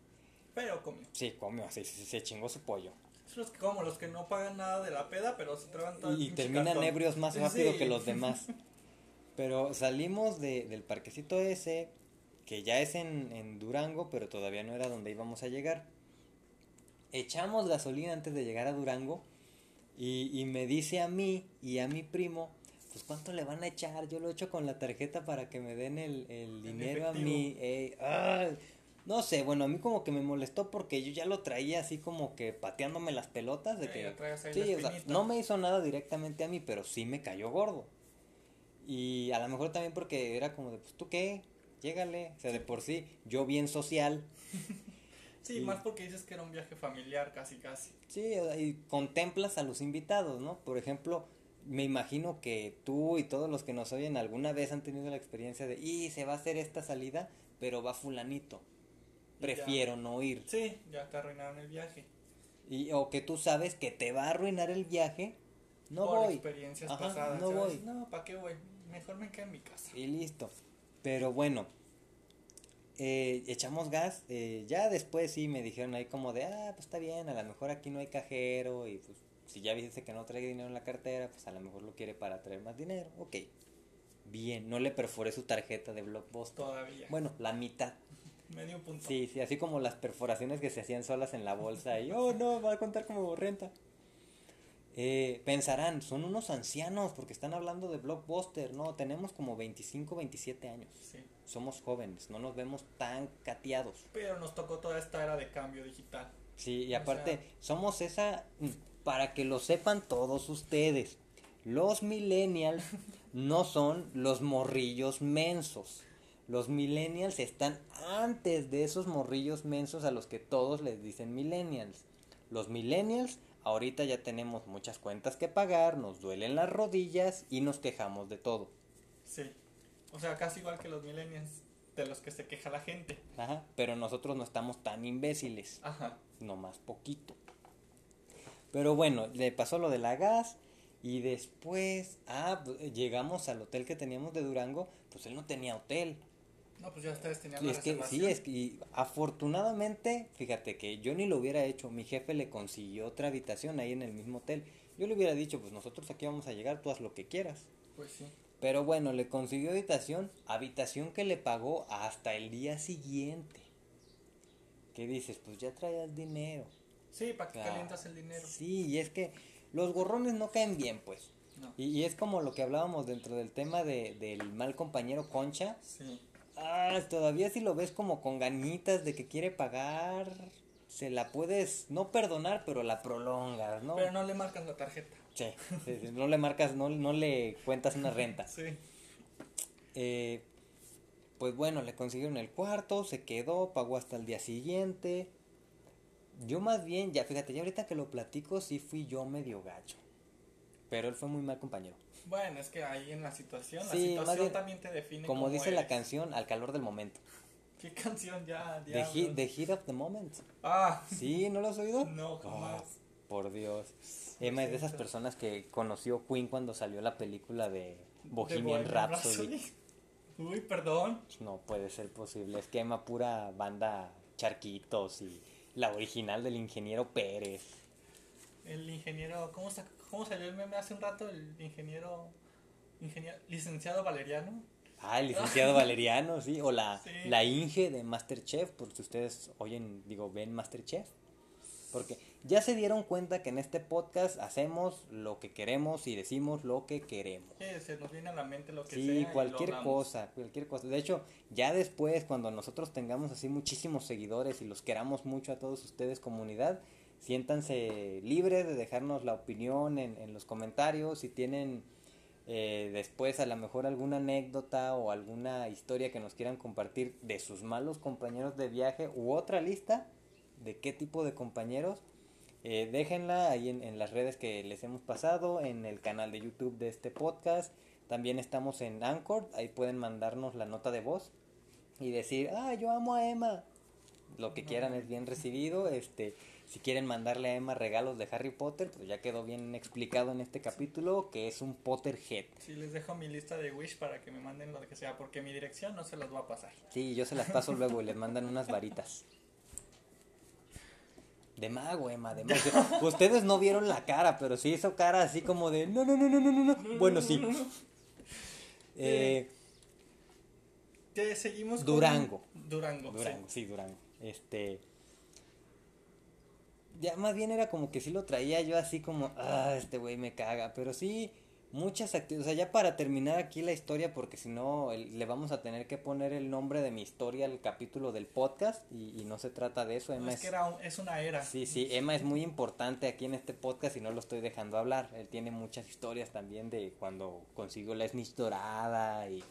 Pero comió. Sí, comió, sí, sí, se chingó su pollo. Los que como los que no pagan nada de la peda, pero se traban todo Y, terminan ebrios más rápido sí. que los demás. *laughs* Pero salimos de, del parquecito ese, que ya es en, en Durango, pero todavía no era donde íbamos a llegar. Echamos gasolina antes de llegar a Durango y, y me dice a mí y a mi primo, pues cuánto le van a echar, yo lo echo con la tarjeta para que me den el, el dinero a mí. Ey, ay, no sé, bueno, a mí como que me molestó porque yo ya lo traía así como que pateándome las pelotas de que... Sí, o sea, no me hizo nada directamente a mí, pero sí me cayó gordo. Y a lo mejor también porque era como de, pues tú qué, llégale. O sea, de por sí, yo bien social. *laughs* Sí, Y- más porque dices que era un viaje familiar, casi, casi. Sí, y contemplas a los invitados, ¿no? Por ejemplo, me imagino que tú y todos los que nos oyen alguna vez han tenido la experiencia de, y se va a hacer esta salida, pero va fulanito. Ya. Prefiero no ir. Sí, ya te arruinaron el viaje. Y, o que tú sabes que te va a arruinar el viaje, no Por voy. experiencias Ajá, pasadas. no ¿sabes? voy. No, ¿para qué voy? Mejor me quedo en mi casa. Y listo. Pero bueno, eh, echamos gas. eh, ya después sí me dijeron ahí como de, ah, pues está bien, a lo mejor aquí no hay cajero. Y pues si ya dice que no trae dinero en la cartera, pues a lo mejor lo quiere para traer más dinero. Ok. Bien, no le perforé su tarjeta de Blockbuster. Todavía. Bueno, la mitad. *laughs* Medio punto. Sí, sí, así como las perforaciones que se hacían solas en la bolsa y, oh no, va a contar como renta. Eh, pensarán, son unos ancianos porque están hablando de Blockbuster. No, tenemos como 25, 27 años. Sí. Somos jóvenes, no nos vemos tan cateados. Pero nos tocó toda esta era de cambio digital. Sí, y O aparte, sea- somos esa, mm, para que lo sepan todos ustedes, los millennials *laughs* no son los morrillos mensos. Los millennials están antes de esos morrillos mensos a los que todos les dicen millennials. Los millennials ahorita ya tenemos muchas cuentas que pagar, nos duelen las rodillas y nos quejamos de todo. Sí. O sea, casi igual que los millennials de los que se queja la gente. Ajá, pero nosotros no estamos tan imbéciles. Ajá. no más poquito. Pero bueno, le pasó lo de la gas y después, ah, pues, llegamos al hotel que teníamos de Durango, pues él no tenía hotel. No, pues ya ustedes tenían Y la es que sí, es que y afortunadamente, fíjate que yo ni lo hubiera hecho, mi jefe le consiguió otra habitación ahí en el mismo hotel. Yo le hubiera dicho, pues nosotros aquí vamos a llegar, tú haz lo que quieras. Pues sí. Pero bueno, le consiguió habitación, habitación que le pagó hasta el día siguiente. ¿Qué dices? Pues ya traías dinero. Sí, ¿para qué Ah, calientas el dinero? Sí, y es que los gorrones no caen bien, pues. No. Y, y es como lo que hablábamos dentro del tema de, del mal compañero Concha. Sí. Ah, todavía si lo ves como con ganitas de que quiere pagar, se la puedes no perdonar, pero la prolongas, ¿no? Pero no le marcas la tarjeta. Sí, no le marcas, no, no le cuentas una renta. Sí. Eh, pues bueno, le consiguieron el cuarto, se quedó, pagó hasta el día siguiente. Yo más bien, ya fíjate, ya ahorita que lo platico, sí fui yo medio gacho. Pero él fue muy mal compañero. Bueno, es que ahí en la situación, la Sí, situación bien, también te define. Como dice la canción, al calor del momento. ¿Qué canción ya? The heat, the heat of the moment. Ah, ¿Sí? ¿No lo has oído? no, jamás. Oh, por Dios. Emma es de esas personas que conoció Queen cuando salió la película de Bohemian Rhapsody. Uy, perdón. No puede ser posible. Es que Emma pura banda charquitos y la original del ingeniero Pérez. El ingeniero, ¿cómo, sa- cómo salió el meme hace un rato? El ingeniero, ingeniero licenciado Valeriano. Ah, el licenciado *laughs* Valeriano, sí. O la, Sí. la Inge de Masterchef, por si ustedes oyen, digo, ven Masterchef. Porque ya se dieron cuenta que en este podcast hacemos lo que queremos y decimos lo que queremos. Sí, se nos viene a la mente lo que sea. Sí, y cualquier lo cosa, cualquier cosa. De hecho, ya después, cuando nosotros tengamos así muchísimos seguidores y los queramos mucho a todos ustedes, comunidad, siéntanse libres de dejarnos la opinión en, en los comentarios. Si tienen eh, después a lo mejor alguna anécdota o alguna historia que nos quieran compartir de sus malos compañeros de viaje u otra lista de qué tipo de compañeros, eh, déjenla ahí en, en las redes que les hemos pasado, en el canal de YouTube de este podcast. También estamos en Anchor, ahí pueden mandarnos la nota de voz y decir, ah, yo amo a Emma. Lo que quieran es bien recibido. Este, si quieren mandarle a Emma regalos de Harry Potter, pues ya quedó bien explicado en este capítulo que es un Potterhead. Sí, les dejo mi lista de Wish para que me manden lo que sea, porque mi dirección no se las va a pasar. Sí, yo se las paso luego y les mandan unas varitas. De mago, Emma, de mago. *laughs* Ustedes no vieron la cara, pero sí hizo cara así como de no, no, no, no, no, no. no. Bueno, sí. *laughs* Eh, Que seguimos con- Durango. Durango. sí. Durango, sí, Durango. Este. Ya más bien era como que sí lo traía yo así como, ah, este güey me caga. Pero sí, muchas actividades. O sea, ya para terminar aquí la historia, porque si no, le vamos a tener que poner el nombre de mi historia al capítulo del podcast. Y, y no se trata de eso. No, Emma es que era un- es una era. Sí, sí, Emma es muy importante aquí en este podcast y no lo estoy dejando hablar. Él tiene muchas historias también de cuando consiguió la snitch dorada y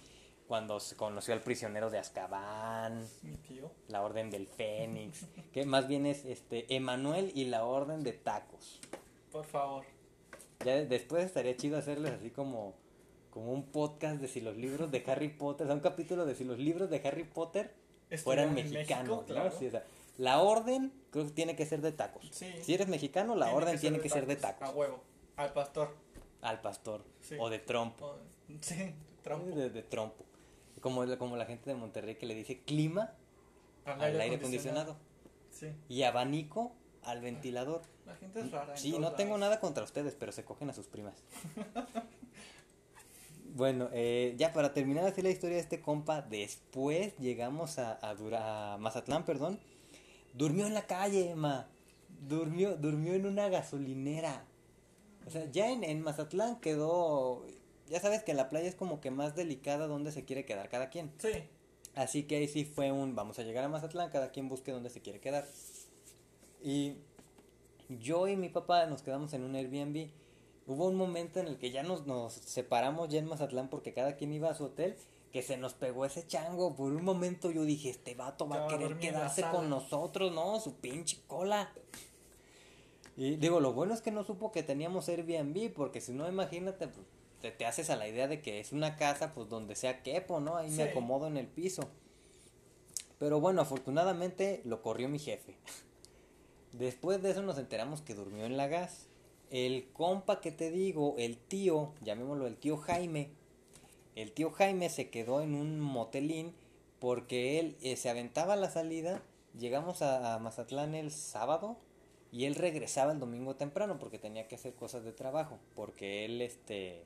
cuando se conoció al prisionero de Azkaban, Mi tío. la orden del Fénix, *laughs* que más bien es este Emanuel y la orden de tacos. Por favor. Ya de- después estaría chido hacerles así como como un podcast de si los libros de Harry Potter, o sea, un capítulo de si los libros de Harry Potter fueran mexicanos, México, ¿no? claro. Sí, o sea, la orden creo que tiene que ser de tacos. Sí. Si eres mexicano, la orden tiene que ser de tacos. A huevo. Al pastor. Al pastor. Sí. O de trompo. O- sí, *laughs* trompo. De, de trompo. Como, como la gente de Monterrey que le dice clima al aire, acondicionado. Sí. Y abanico al ventilador. La gente es rara. Sí, no tengo nada contra ustedes, pero se cogen a sus primas. *laughs* bueno, eh, ya para terminar así la historia de este compa, después llegamos a, a, Dura- a Mazatlán, perdón. Durmió en la calle, Emma. Durmió, durmió en una gasolinera. O sea, ya en, en Mazatlán quedó... Ya sabes que en la playa es como que más delicada donde se quiere quedar cada quien. Sí. Así que ahí sí fue un vamos a llegar a Mazatlán, cada quien busque dónde se quiere quedar. Y yo y mi papá nos quedamos en un Airbnb. Hubo un momento en el que ya nos, nos separamos ya en Mazatlán porque cada quien iba a su hotel, que se nos pegó ese chango. Por un momento yo dije, este vato va a va a querer quedarse con nosotros, ¿no? Su pinche cola. Y digo, lo bueno es que no supo que teníamos Airbnb, porque si no, imagínate, pues, te, te haces a la idea de que es una casa, pues donde sea quepo, ¿no? Ahí me acomodo en el piso. Pero bueno, afortunadamente lo corrió mi jefe. *laughs* Después de eso nos enteramos que durmió en la gas. El compa que te digo, el tío, llamémoslo el tío Jaime, el tío Jaime se quedó en un motelín porque él eh, se aventaba a la salida, llegamos a, a Mazatlán el sábado y él regresaba el domingo temprano porque tenía que hacer cosas de trabajo, porque él este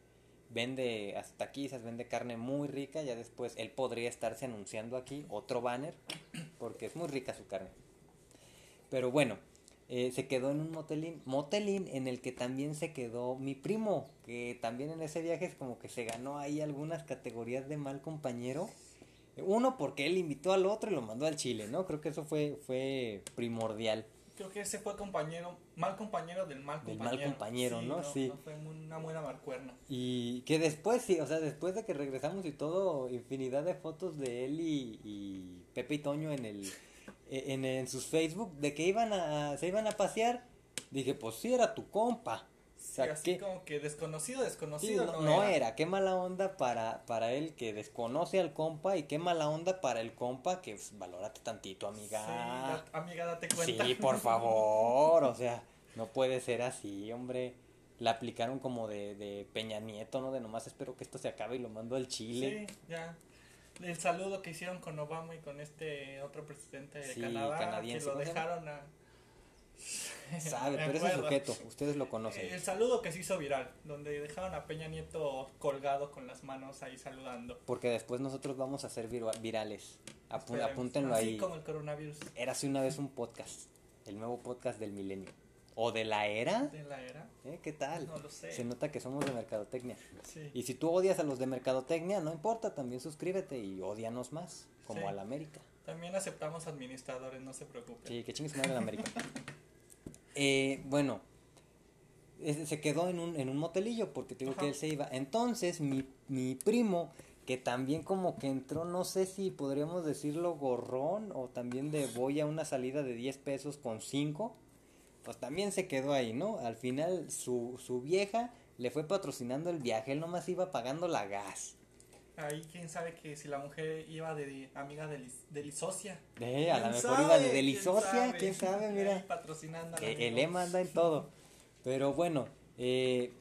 vende hasta taquizas, vende carne muy rica, ya después él podría estarse anunciando aquí otro banner porque es muy rica su carne. Pero bueno, eh, se quedó en un motelín, motelín en el que también se quedó mi primo, que también en ese viaje es como que se ganó ahí algunas categorías de mal compañero. Uno porque él invitó al otro y lo mandó al Chile, ¿no? Creo que eso fue, fue primordial. Creo que ese fue compañero, mal compañero del mal Del compañero. mal compañero, ¿no? Sí. fue una buena marcuerna. Y que después, sí, o sea, después de que regresamos y todo, infinidad de fotos de él y, y Pepe y Toño en el en, en sus Facebook de que iban a se iban a pasear, dije, pues sí era tu compa. O Sí, así que como que desconocido, sí, desconocido. no, no era. qué mala onda para para él que desconoce al compa y qué mala onda para el compa que pues, valórate tantito, Sí, amiga. da- amiga, date cuenta. Sí, por favor, o sea, no puede ser así, hombre. La aplicaron como de, de Peña Nieto, ¿no? De nomás espero que esto se acabe y lo mando al Chile. Sí, ya. El saludo que hicieron con Obama y con este otro presidente de Sí, Canadá, canadiense, que lo dejaron a... *laughs* Sabe, pero ese sujeto, ustedes lo conocen. El saludo que se hizo viral, donde dejaron a Peña Nieto colgado con las manos ahí saludando. Porque después nosotros vamos a ser virales. Apu- Esperemos. apúntenlo Así ahí. como el coronavirus. Érase una vez un podcast. el nuevo podcast del milenio. ¿O de la era? De la era. ¿Eh? ¿Qué tal? No lo sé. Se nota que somos de mercadotecnia. Sí. Y si tú odias a los de mercadotecnia, no importa, también suscríbete y odianos más, como Sí. a la América. También aceptamos administradores, no se preocupen. Sí, que chingue su madre la América. *laughs* Eh, bueno, se quedó en un, en un motelillo porque digo Ajá. que él se iba. Entonces, mi, mi primo, que también como que entró, no sé si podríamos decirlo gorrón o también de voy a una salida de 10 pesos con 5, pues también se quedó ahí, ¿no? Al final su, su vieja le fue patrocinando el viaje, él nomás iba pagando la gas. Ahí quién sabe que si la mujer iba de amiga de, Lis- de Lisocia. Eh, a lo ¿Quién mejor iba de ¿Quién Delisocia, quién sabe, mira. patrocinando Que el Ema anda en todo. Pero bueno, eh,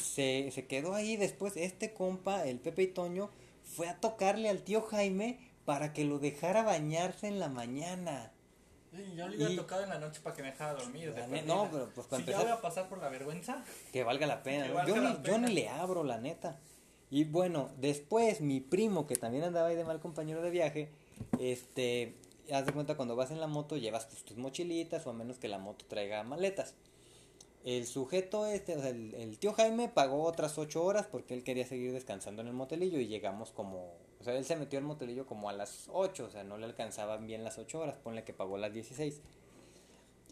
se, se quedó ahí después. Este compa, el Pepe y Toño, fue a tocarle al tío Jaime para que lo dejara bañarse en la mañana. Sí, yo le hubiera Y- tocado en la noche para que me dejara dormir. de no, pero pues para si ya empezar- voy a pasar por la vergüenza. Que valga la pena. Valga yo, la ni, yo pena. ni le abro, la neta. Y bueno, después mi primo, que también andaba ahí de mal compañero de viaje, este, haz de cuenta cuando vas en la moto llevas tus, mochilitas o a menos que la moto traiga maletas. El sujeto este, o sea, el, tío Jaime pagó otras ocho horas porque él quería seguir descansando en el motelillo y llegamos como, o sea, él se metió al motelillo como a las ocho, o sea, no le alcanzaban bien las ocho horas, ponle que pagó las 16.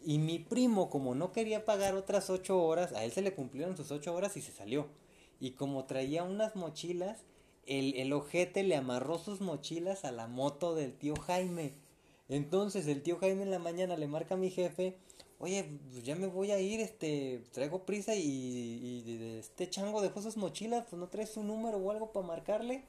Y mi primo, como no quería pagar otras ocho horas, a él se le cumplieron sus ocho horas y se salió. Y como traía unas mochilas, el, el ojete le amarró sus mochilas a la moto del tío Jaime. Entonces el tío Jaime en la mañana le marca a mi jefe, oye, pues ya me voy a ir, este, traigo prisa y, y este chango dejó sus mochilas, pues no traes su número o algo para marcarle.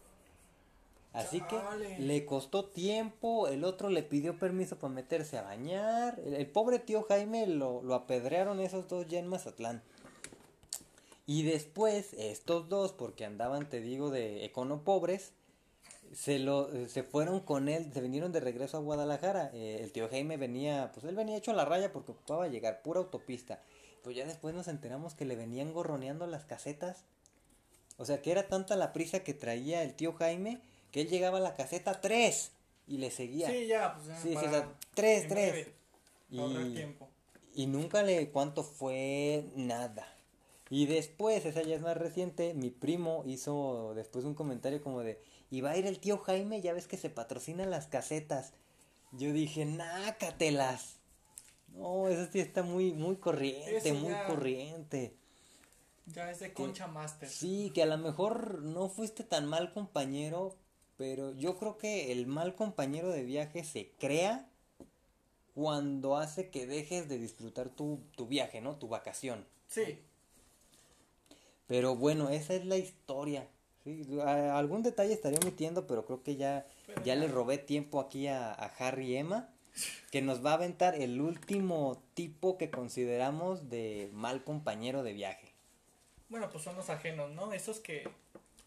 Así que le costó tiempo, el otro le pidió permiso para meterse a bañar, el, el pobre tío Jaime lo, lo apedrearon esos dos ya en Mazatlán. Y después estos dos, porque andaban, te digo, de econo pobres, se lo se fueron con él, se vinieron de regreso a Guadalajara. Eh, el tío Jaime venía, pues él venía hecho a la raya porque ocupaba llegar pura autopista. Pues ya después nos enteramos que le venían gorroneando las casetas. O sea, que era tanta la prisa que traía el tío Jaime que él llegaba a la caseta 3 y le seguía. Sí, ya, pues ya. Sí, sí, o sea, Y- tiempo. Y nunca le cuánto fue nada. Y después, esa ya es más reciente, mi primo hizo después un comentario como de, y va a ir el tío Jaime, ya ves que se patrocinan las casetas. Yo dije, nácatelas. No, eso sí está muy, muy corriente, Eso muy ya- corriente. Ya es de Concha Master. Sí, que a lo mejor no fuiste tan mal compañero, pero yo creo que el mal compañero de viaje se crea cuando hace que dejes de disfrutar tu, tu viaje, ¿no? Tu vacación. Sí. Pero bueno, esa es la historia. Sí, algún detalle estaría omitiendo, pero creo que ya, Pero ya ya. le robé tiempo aquí a, a Harry y Emma, que nos va a aventar el último tipo que consideramos de mal compañero de viaje. Bueno, pues son los ajenos, ¿no? Esos que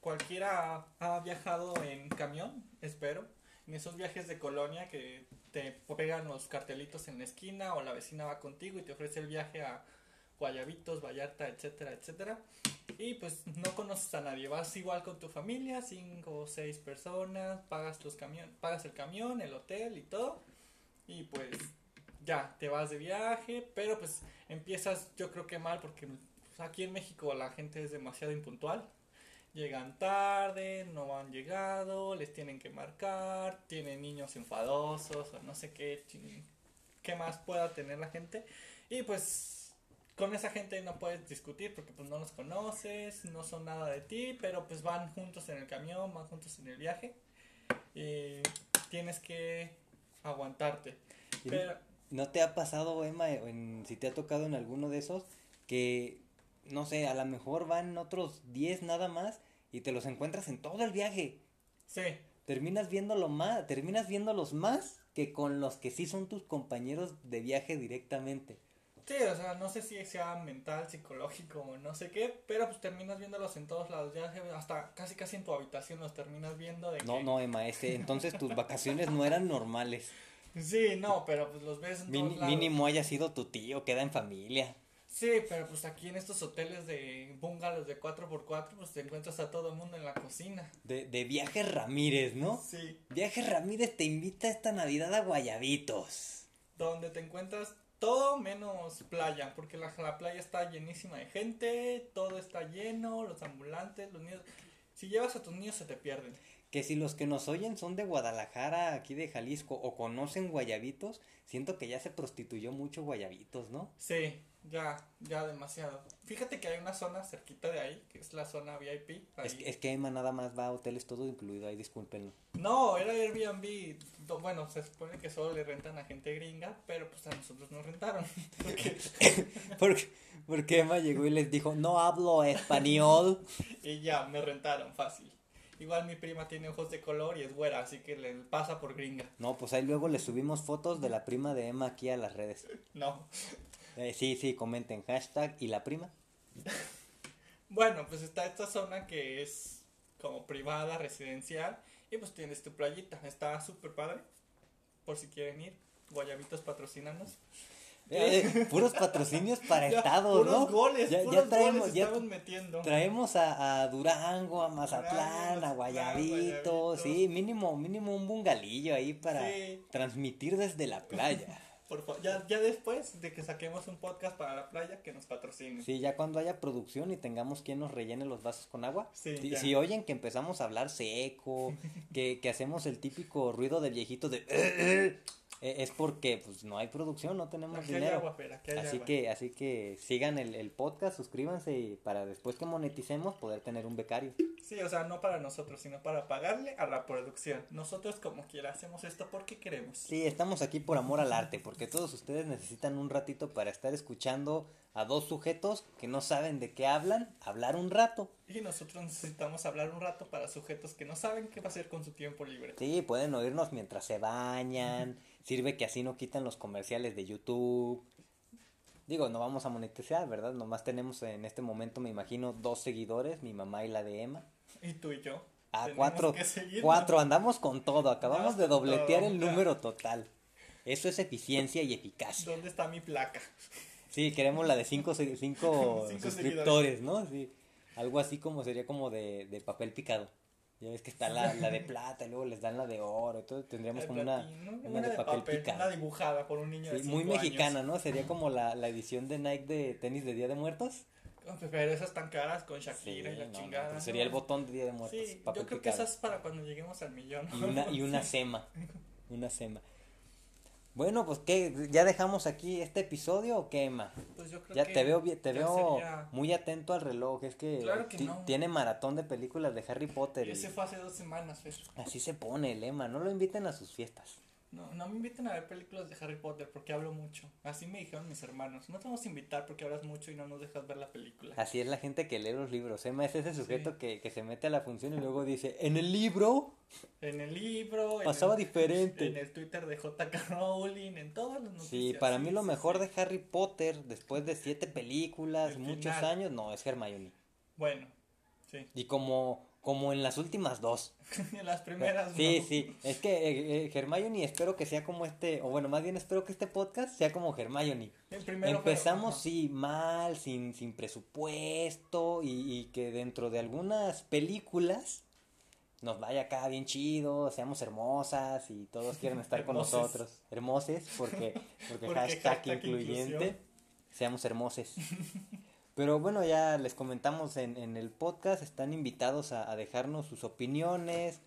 cualquiera ha, ha viajado en camión, espero. En esos viajes de colonia que te pegan los cartelitos en la esquina o la vecina va contigo y te ofrece el viaje a Guayabitos, Vallarta, etcétera, etcétera. Y pues no conoces a nadie, vas igual con tu familia, cinco o seis personas, pagas los camión, pagas el camión, el hotel y todo. Y pues ya, te vas de viaje, pero pues empiezas yo creo que mal porque pues, aquí en México la gente es demasiado impuntual. Llegan tarde, no han llegado, les tienen que marcar, tienen niños enfadosos o no sé qué, qué más pueda tener la gente. Y pues con esa gente no puedes discutir porque pues no los conoces, no son nada de ti, pero pues van juntos en el camión, van juntos en el viaje y tienes que aguantarte. Pero ¿No te ha pasado, Emma, en- si te ha tocado en alguno de esos, que, no sé, a lo mejor van otros 10 nada más y te los encuentras en todo el viaje? sí, Terminas viéndolo más, terminas viéndolos más que con los que sí son tus compañeros de viaje directamente. Sí, o sea, no sé si sea mental, psicológico o no sé qué, pero pues terminas viéndolos en todos lados, ya se- hasta casi casi en tu habitación los terminas viendo de No, que- no, Emma, ese, entonces tus vacaciones no eran normales. Sí, no, pero pues los ves en todos lados. mínimo haya sido tu tío, queda en familia. Sí, pero pues aquí en estos hoteles de bungalows de 4x4, pues te encuentras a todo el mundo en la cocina. De, de viaje Ramírez, ¿no? Sí. Viaje Ramírez te invita esta Navidad a Guayabitos. donde te encuentras todo menos playa, porque la, la playa está llenísima de gente, todo está lleno, los ambulantes, los niños. Si llevas a tus niños se te pierden. Que si los que nos oyen son de Guadalajara, aquí de Jalisco, o conocen Guayabitos, siento que ya se prostituyó mucho Guayabitos, ¿no? Sí, ya, ya demasiado. Fíjate que hay una zona cerquita de ahí, que es la zona VIP. Es, que- es que Emma nada más va a hoteles todo incluido, ahí discúlpenlo. No, era Airbnb. Bueno, se supone que solo le rentan a gente gringa, pero pues a nosotros nos rentaron. *laughs* Porque- *laughs* Porque, porque Emma llegó y les dijo, no hablo español. *laughs* y ya, me rentaron fácil. Igual mi prima tiene ojos de color y es güera, así que le pasa por gringa. No, pues ahí luego le subimos fotos de la prima de Emma aquí a las redes. No. Eh, sí, sí, comenten hashtag y la prima. Bueno, pues está esta zona que es como privada, residencial, y pues tienes tu playita. Está súper padre, por si quieren ir. Guayabitos patrocinanos. Eh, puros patrocinios para *laughs* Ya, estados, puros ¿no? goles, ya, puros ya traemos, goles ya estamos metiendo. traemos a, a Durango, a Mazatlán, Durango, a Guayabito, Guayabitos. sí, mínimo, mínimo un bungalillo ahí para Sí. transmitir desde la playa. Por fa- ya, ya después de que saquemos un podcast para la playa, que nos patrocine. Sí, ya cuando haya producción y tengamos quien nos rellene los vasos con agua. Sí, si, si oyen que empezamos a hablar seco, *laughs* que, que hacemos el típico ruido de viejito de... eh, es porque pues no hay producción, no tenemos Aquí hay dinero. agua, Fer, aquí hay Así agua. que, así que sigan el, el podcast, suscríbanse y para después que moneticemos poder tener un becario. Sí, o sea, no para nosotros, sino para pagarle a la producción. Nosotros como quiera hacemos esto porque queremos. Sí, estamos aquí por amor al arte, porque todos ustedes necesitan un ratito para estar escuchando a dos sujetos que no saben de qué hablan, hablar un rato. Y nosotros necesitamos hablar un rato para sujetos que no saben qué va a hacer con su tiempo libre. Sí, pueden oírnos mientras se bañan, sirve que así no quitan los comerciales de YouTube. Digo, no vamos a monetizar, ¿verdad? Nomás tenemos en este momento, me imagino, dos seguidores, mi mamá y la de Emma. Y tú y yo. Ah, cuatro, cuatro, andamos con todo, acabamos de dobletear todo, el ya. número total. Eso es eficiencia y eficacia. ¿Dónde está mi placa? Sí, queremos la de cinco, cinco *laughs* Cinco suscriptores, ¿no? Sí. Algo así como sería como de, de papel picado. Ya ves que está la, la de plata y luego les dan la de oro. Entonces tendríamos como una, una de papel, picado. Una dibujada por un niño de Sí, muy mexicana, años. ¿no? Sería *laughs* como la, la edición de Nike de tenis de Día de Muertos. Pero esas tan caras con Sí, Shakira y la no, no, chingada. sería el botón de Día de Muertos. Sí, papel yo creo que esas es para cuando lleguemos al millón. Y una, y una sema. *laughs* Una sema. Bueno, pues ¿qué? ¿Ya dejamos aquí este episodio o qué, Emma? Pues yo creo Ya que te veo, te veo sería- muy atento al reloj. Es que, Claro que no. tiene maratón de películas de Harry Potter. y Ese fue hace dos semanas, Fer. Así se pone el Emma. No lo inviten a sus fiestas. No, no me inviten a ver películas de Harry Potter porque hablo mucho. Así me dijeron mis hermanos. No te vamos a invitar porque hablas mucho y no nos dejas ver la película. Así es la gente que lee los libros. Emma es ese sujeto Sí. que, que se mete a la función y luego dice, en el libro En el libro, en pasaba el- diferente. en el Twitter de J.K. Rowling, en todas las noticias. Sí, para mí lo sí, mejor sí. de Harry Potter, después de siete películas, El muchos final. años, no, es Hermione. Bueno, sí. Y como, como en las últimas dos. *laughs* en las primeras. Sí, no. sí, es que eh, eh, Hermione espero que sea como este, o bueno, más bien espero que este podcast sea como Hermione. El primero Empezamos, sí, mal, sin, sin presupuesto y, y que dentro de algunas películas nos vaya acá bien chido, seamos hermosas y todos quieren estar con nosotros. Hermoses, porque, porque, Porque hashtag, hashtag incluyente, inclusión. seamos hermoses. Pero bueno, ya les comentamos en, en el podcast, están invitados a, a dejarnos sus opiniones.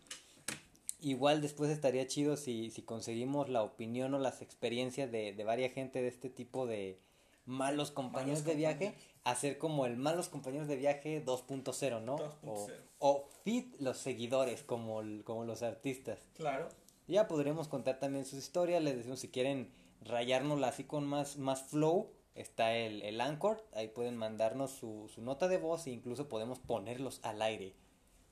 Igual después estaría chido si, si conseguimos la opinión o las experiencias de, de varias gente de este tipo de malos compañeros Malos de viaje, compañeros. Hacer como el malos compañeros de viaje 2.0, ¿no? 2.0. O, o fit los seguidores como, el- como los artistas. Claro. Ya podremos contar también sus historias, les decimos si quieren rayárnosla así con más, más flow, está el, el Anchor, ahí pueden mandarnos su, su nota de voz e incluso podemos ponerlos al aire.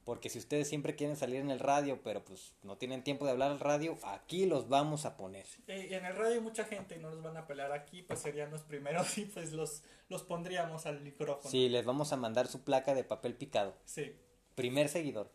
Porque si ustedes siempre quieren salir en el radio, pero pues no tienen tiempo de hablar al radio, aquí los vamos a poner. Eh, en el radio hay mucha gente y no nos van a pelar aquí, pues serían los primeros *laughs* y pues los, los pondríamos al micrófono. Sí, les vamos a mandar su placa de papel picado. Sí. Primer seguidor.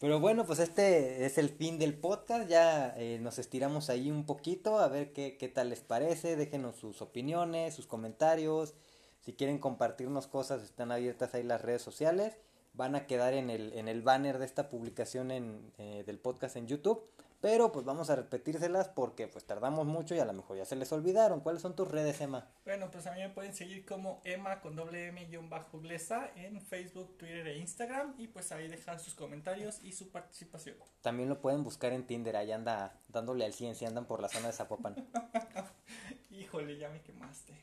Pero bueno, pues este es el fin del podcast. Ya eh, nos estiramos ahí un poquito a ver qué, qué tal les parece. Déjenos sus opiniones, sus comentarios. Si quieren compartirnos cosas, están abiertas ahí las redes sociales. Van a quedar en el, en el banner de esta publicación en, eh, del podcast en YouTube. Pero pues vamos a repetírselas porque pues tardamos mucho y a lo mejor ya se les olvidaron. ¿Cuáles son tus redes, Emma? Bueno, pues a mí me pueden seguir como Emma con doble M guion bajo Glesa en Facebook, Twitter e Instagram y pues ahí dejar sus comentarios y su participación. También lo pueden buscar en Tinder, ahí anda dándole al 100 si andan por la zona de Zapopan. *laughs* Híjole, ya me quemaste.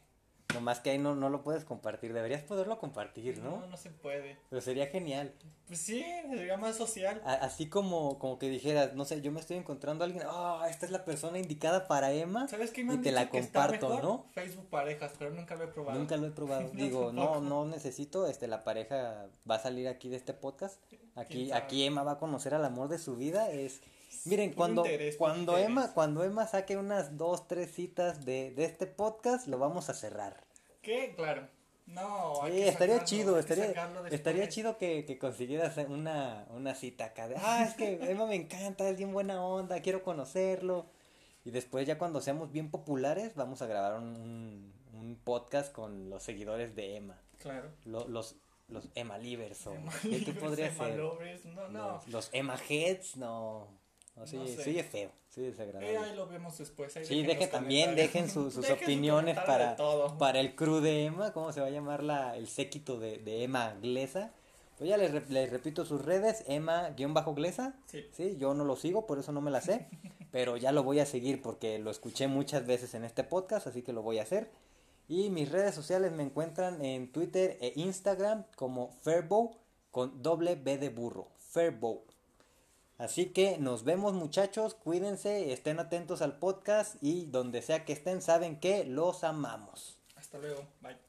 Nomás que ahí no, no lo puedes compartir. Deberías poderlo compartir, ¿no? No, no se puede. Pero sería genial. Pues sí, sería más social. A- así como, como que dijeras, no sé, yo me estoy encontrando a alguien, ah, esta es la persona indicada para Emma. ¿Sabes qué me Y te dicho la que está comparto, mejor? ¿no? Facebook parejas, pero nunca lo he probado. Nunca lo he probado. *laughs* Digo, no, no necesito, este, la pareja va a salir aquí de este podcast. Aquí, aquí Emma va a conocer al amor de su vida. Es, miren, cuando, interés, cuando interés. Emma, cuando Emma saque unas dos, tres citas de, de este podcast, lo vamos a cerrar. ¿Qué? Claro. No, hay Sí, que estaría sacarlo, chido, hay que estaría, estaría chido que, que consiguieras una, una cita acá de, ah, es que *laughs* Emma me encanta, es bien buena onda, quiero conocerlo. Y después ya cuando seamos bien populares, vamos a grabar un, un, podcast con los seguidores de Emma. Claro. Lo- los, los Emma Livers o Emma ¿qué, qué Livers, podría Emma ser? Lovers, No, no. Los, los Emma Heads, no. No, sí, No sé. sí es feo, sí es Eh, desagradable. ahí lo vemos después. ahí Sí, los también, dejen su- sus *laughs* Dejen opiniones para, para el crew de Emma, ¿cómo se va a llamar la, el séquito de, de Emma Glesa? Pues ya les, les repito sus redes, Emma-Glesa. Sí. Sí, yo no lo sigo, por eso no me la sé, *laughs* pero ya lo voy a seguir porque lo escuché muchas veces en este podcast, así que lo voy a hacer. Y mis redes sociales me encuentran en Twitter e Instagram como Fairbow con doble B de burro, Fairbow. Así que nos vemos muchachos, cuídense, estén atentos al podcast y donde sea que estén saben que los amamos. Hasta luego. Bye.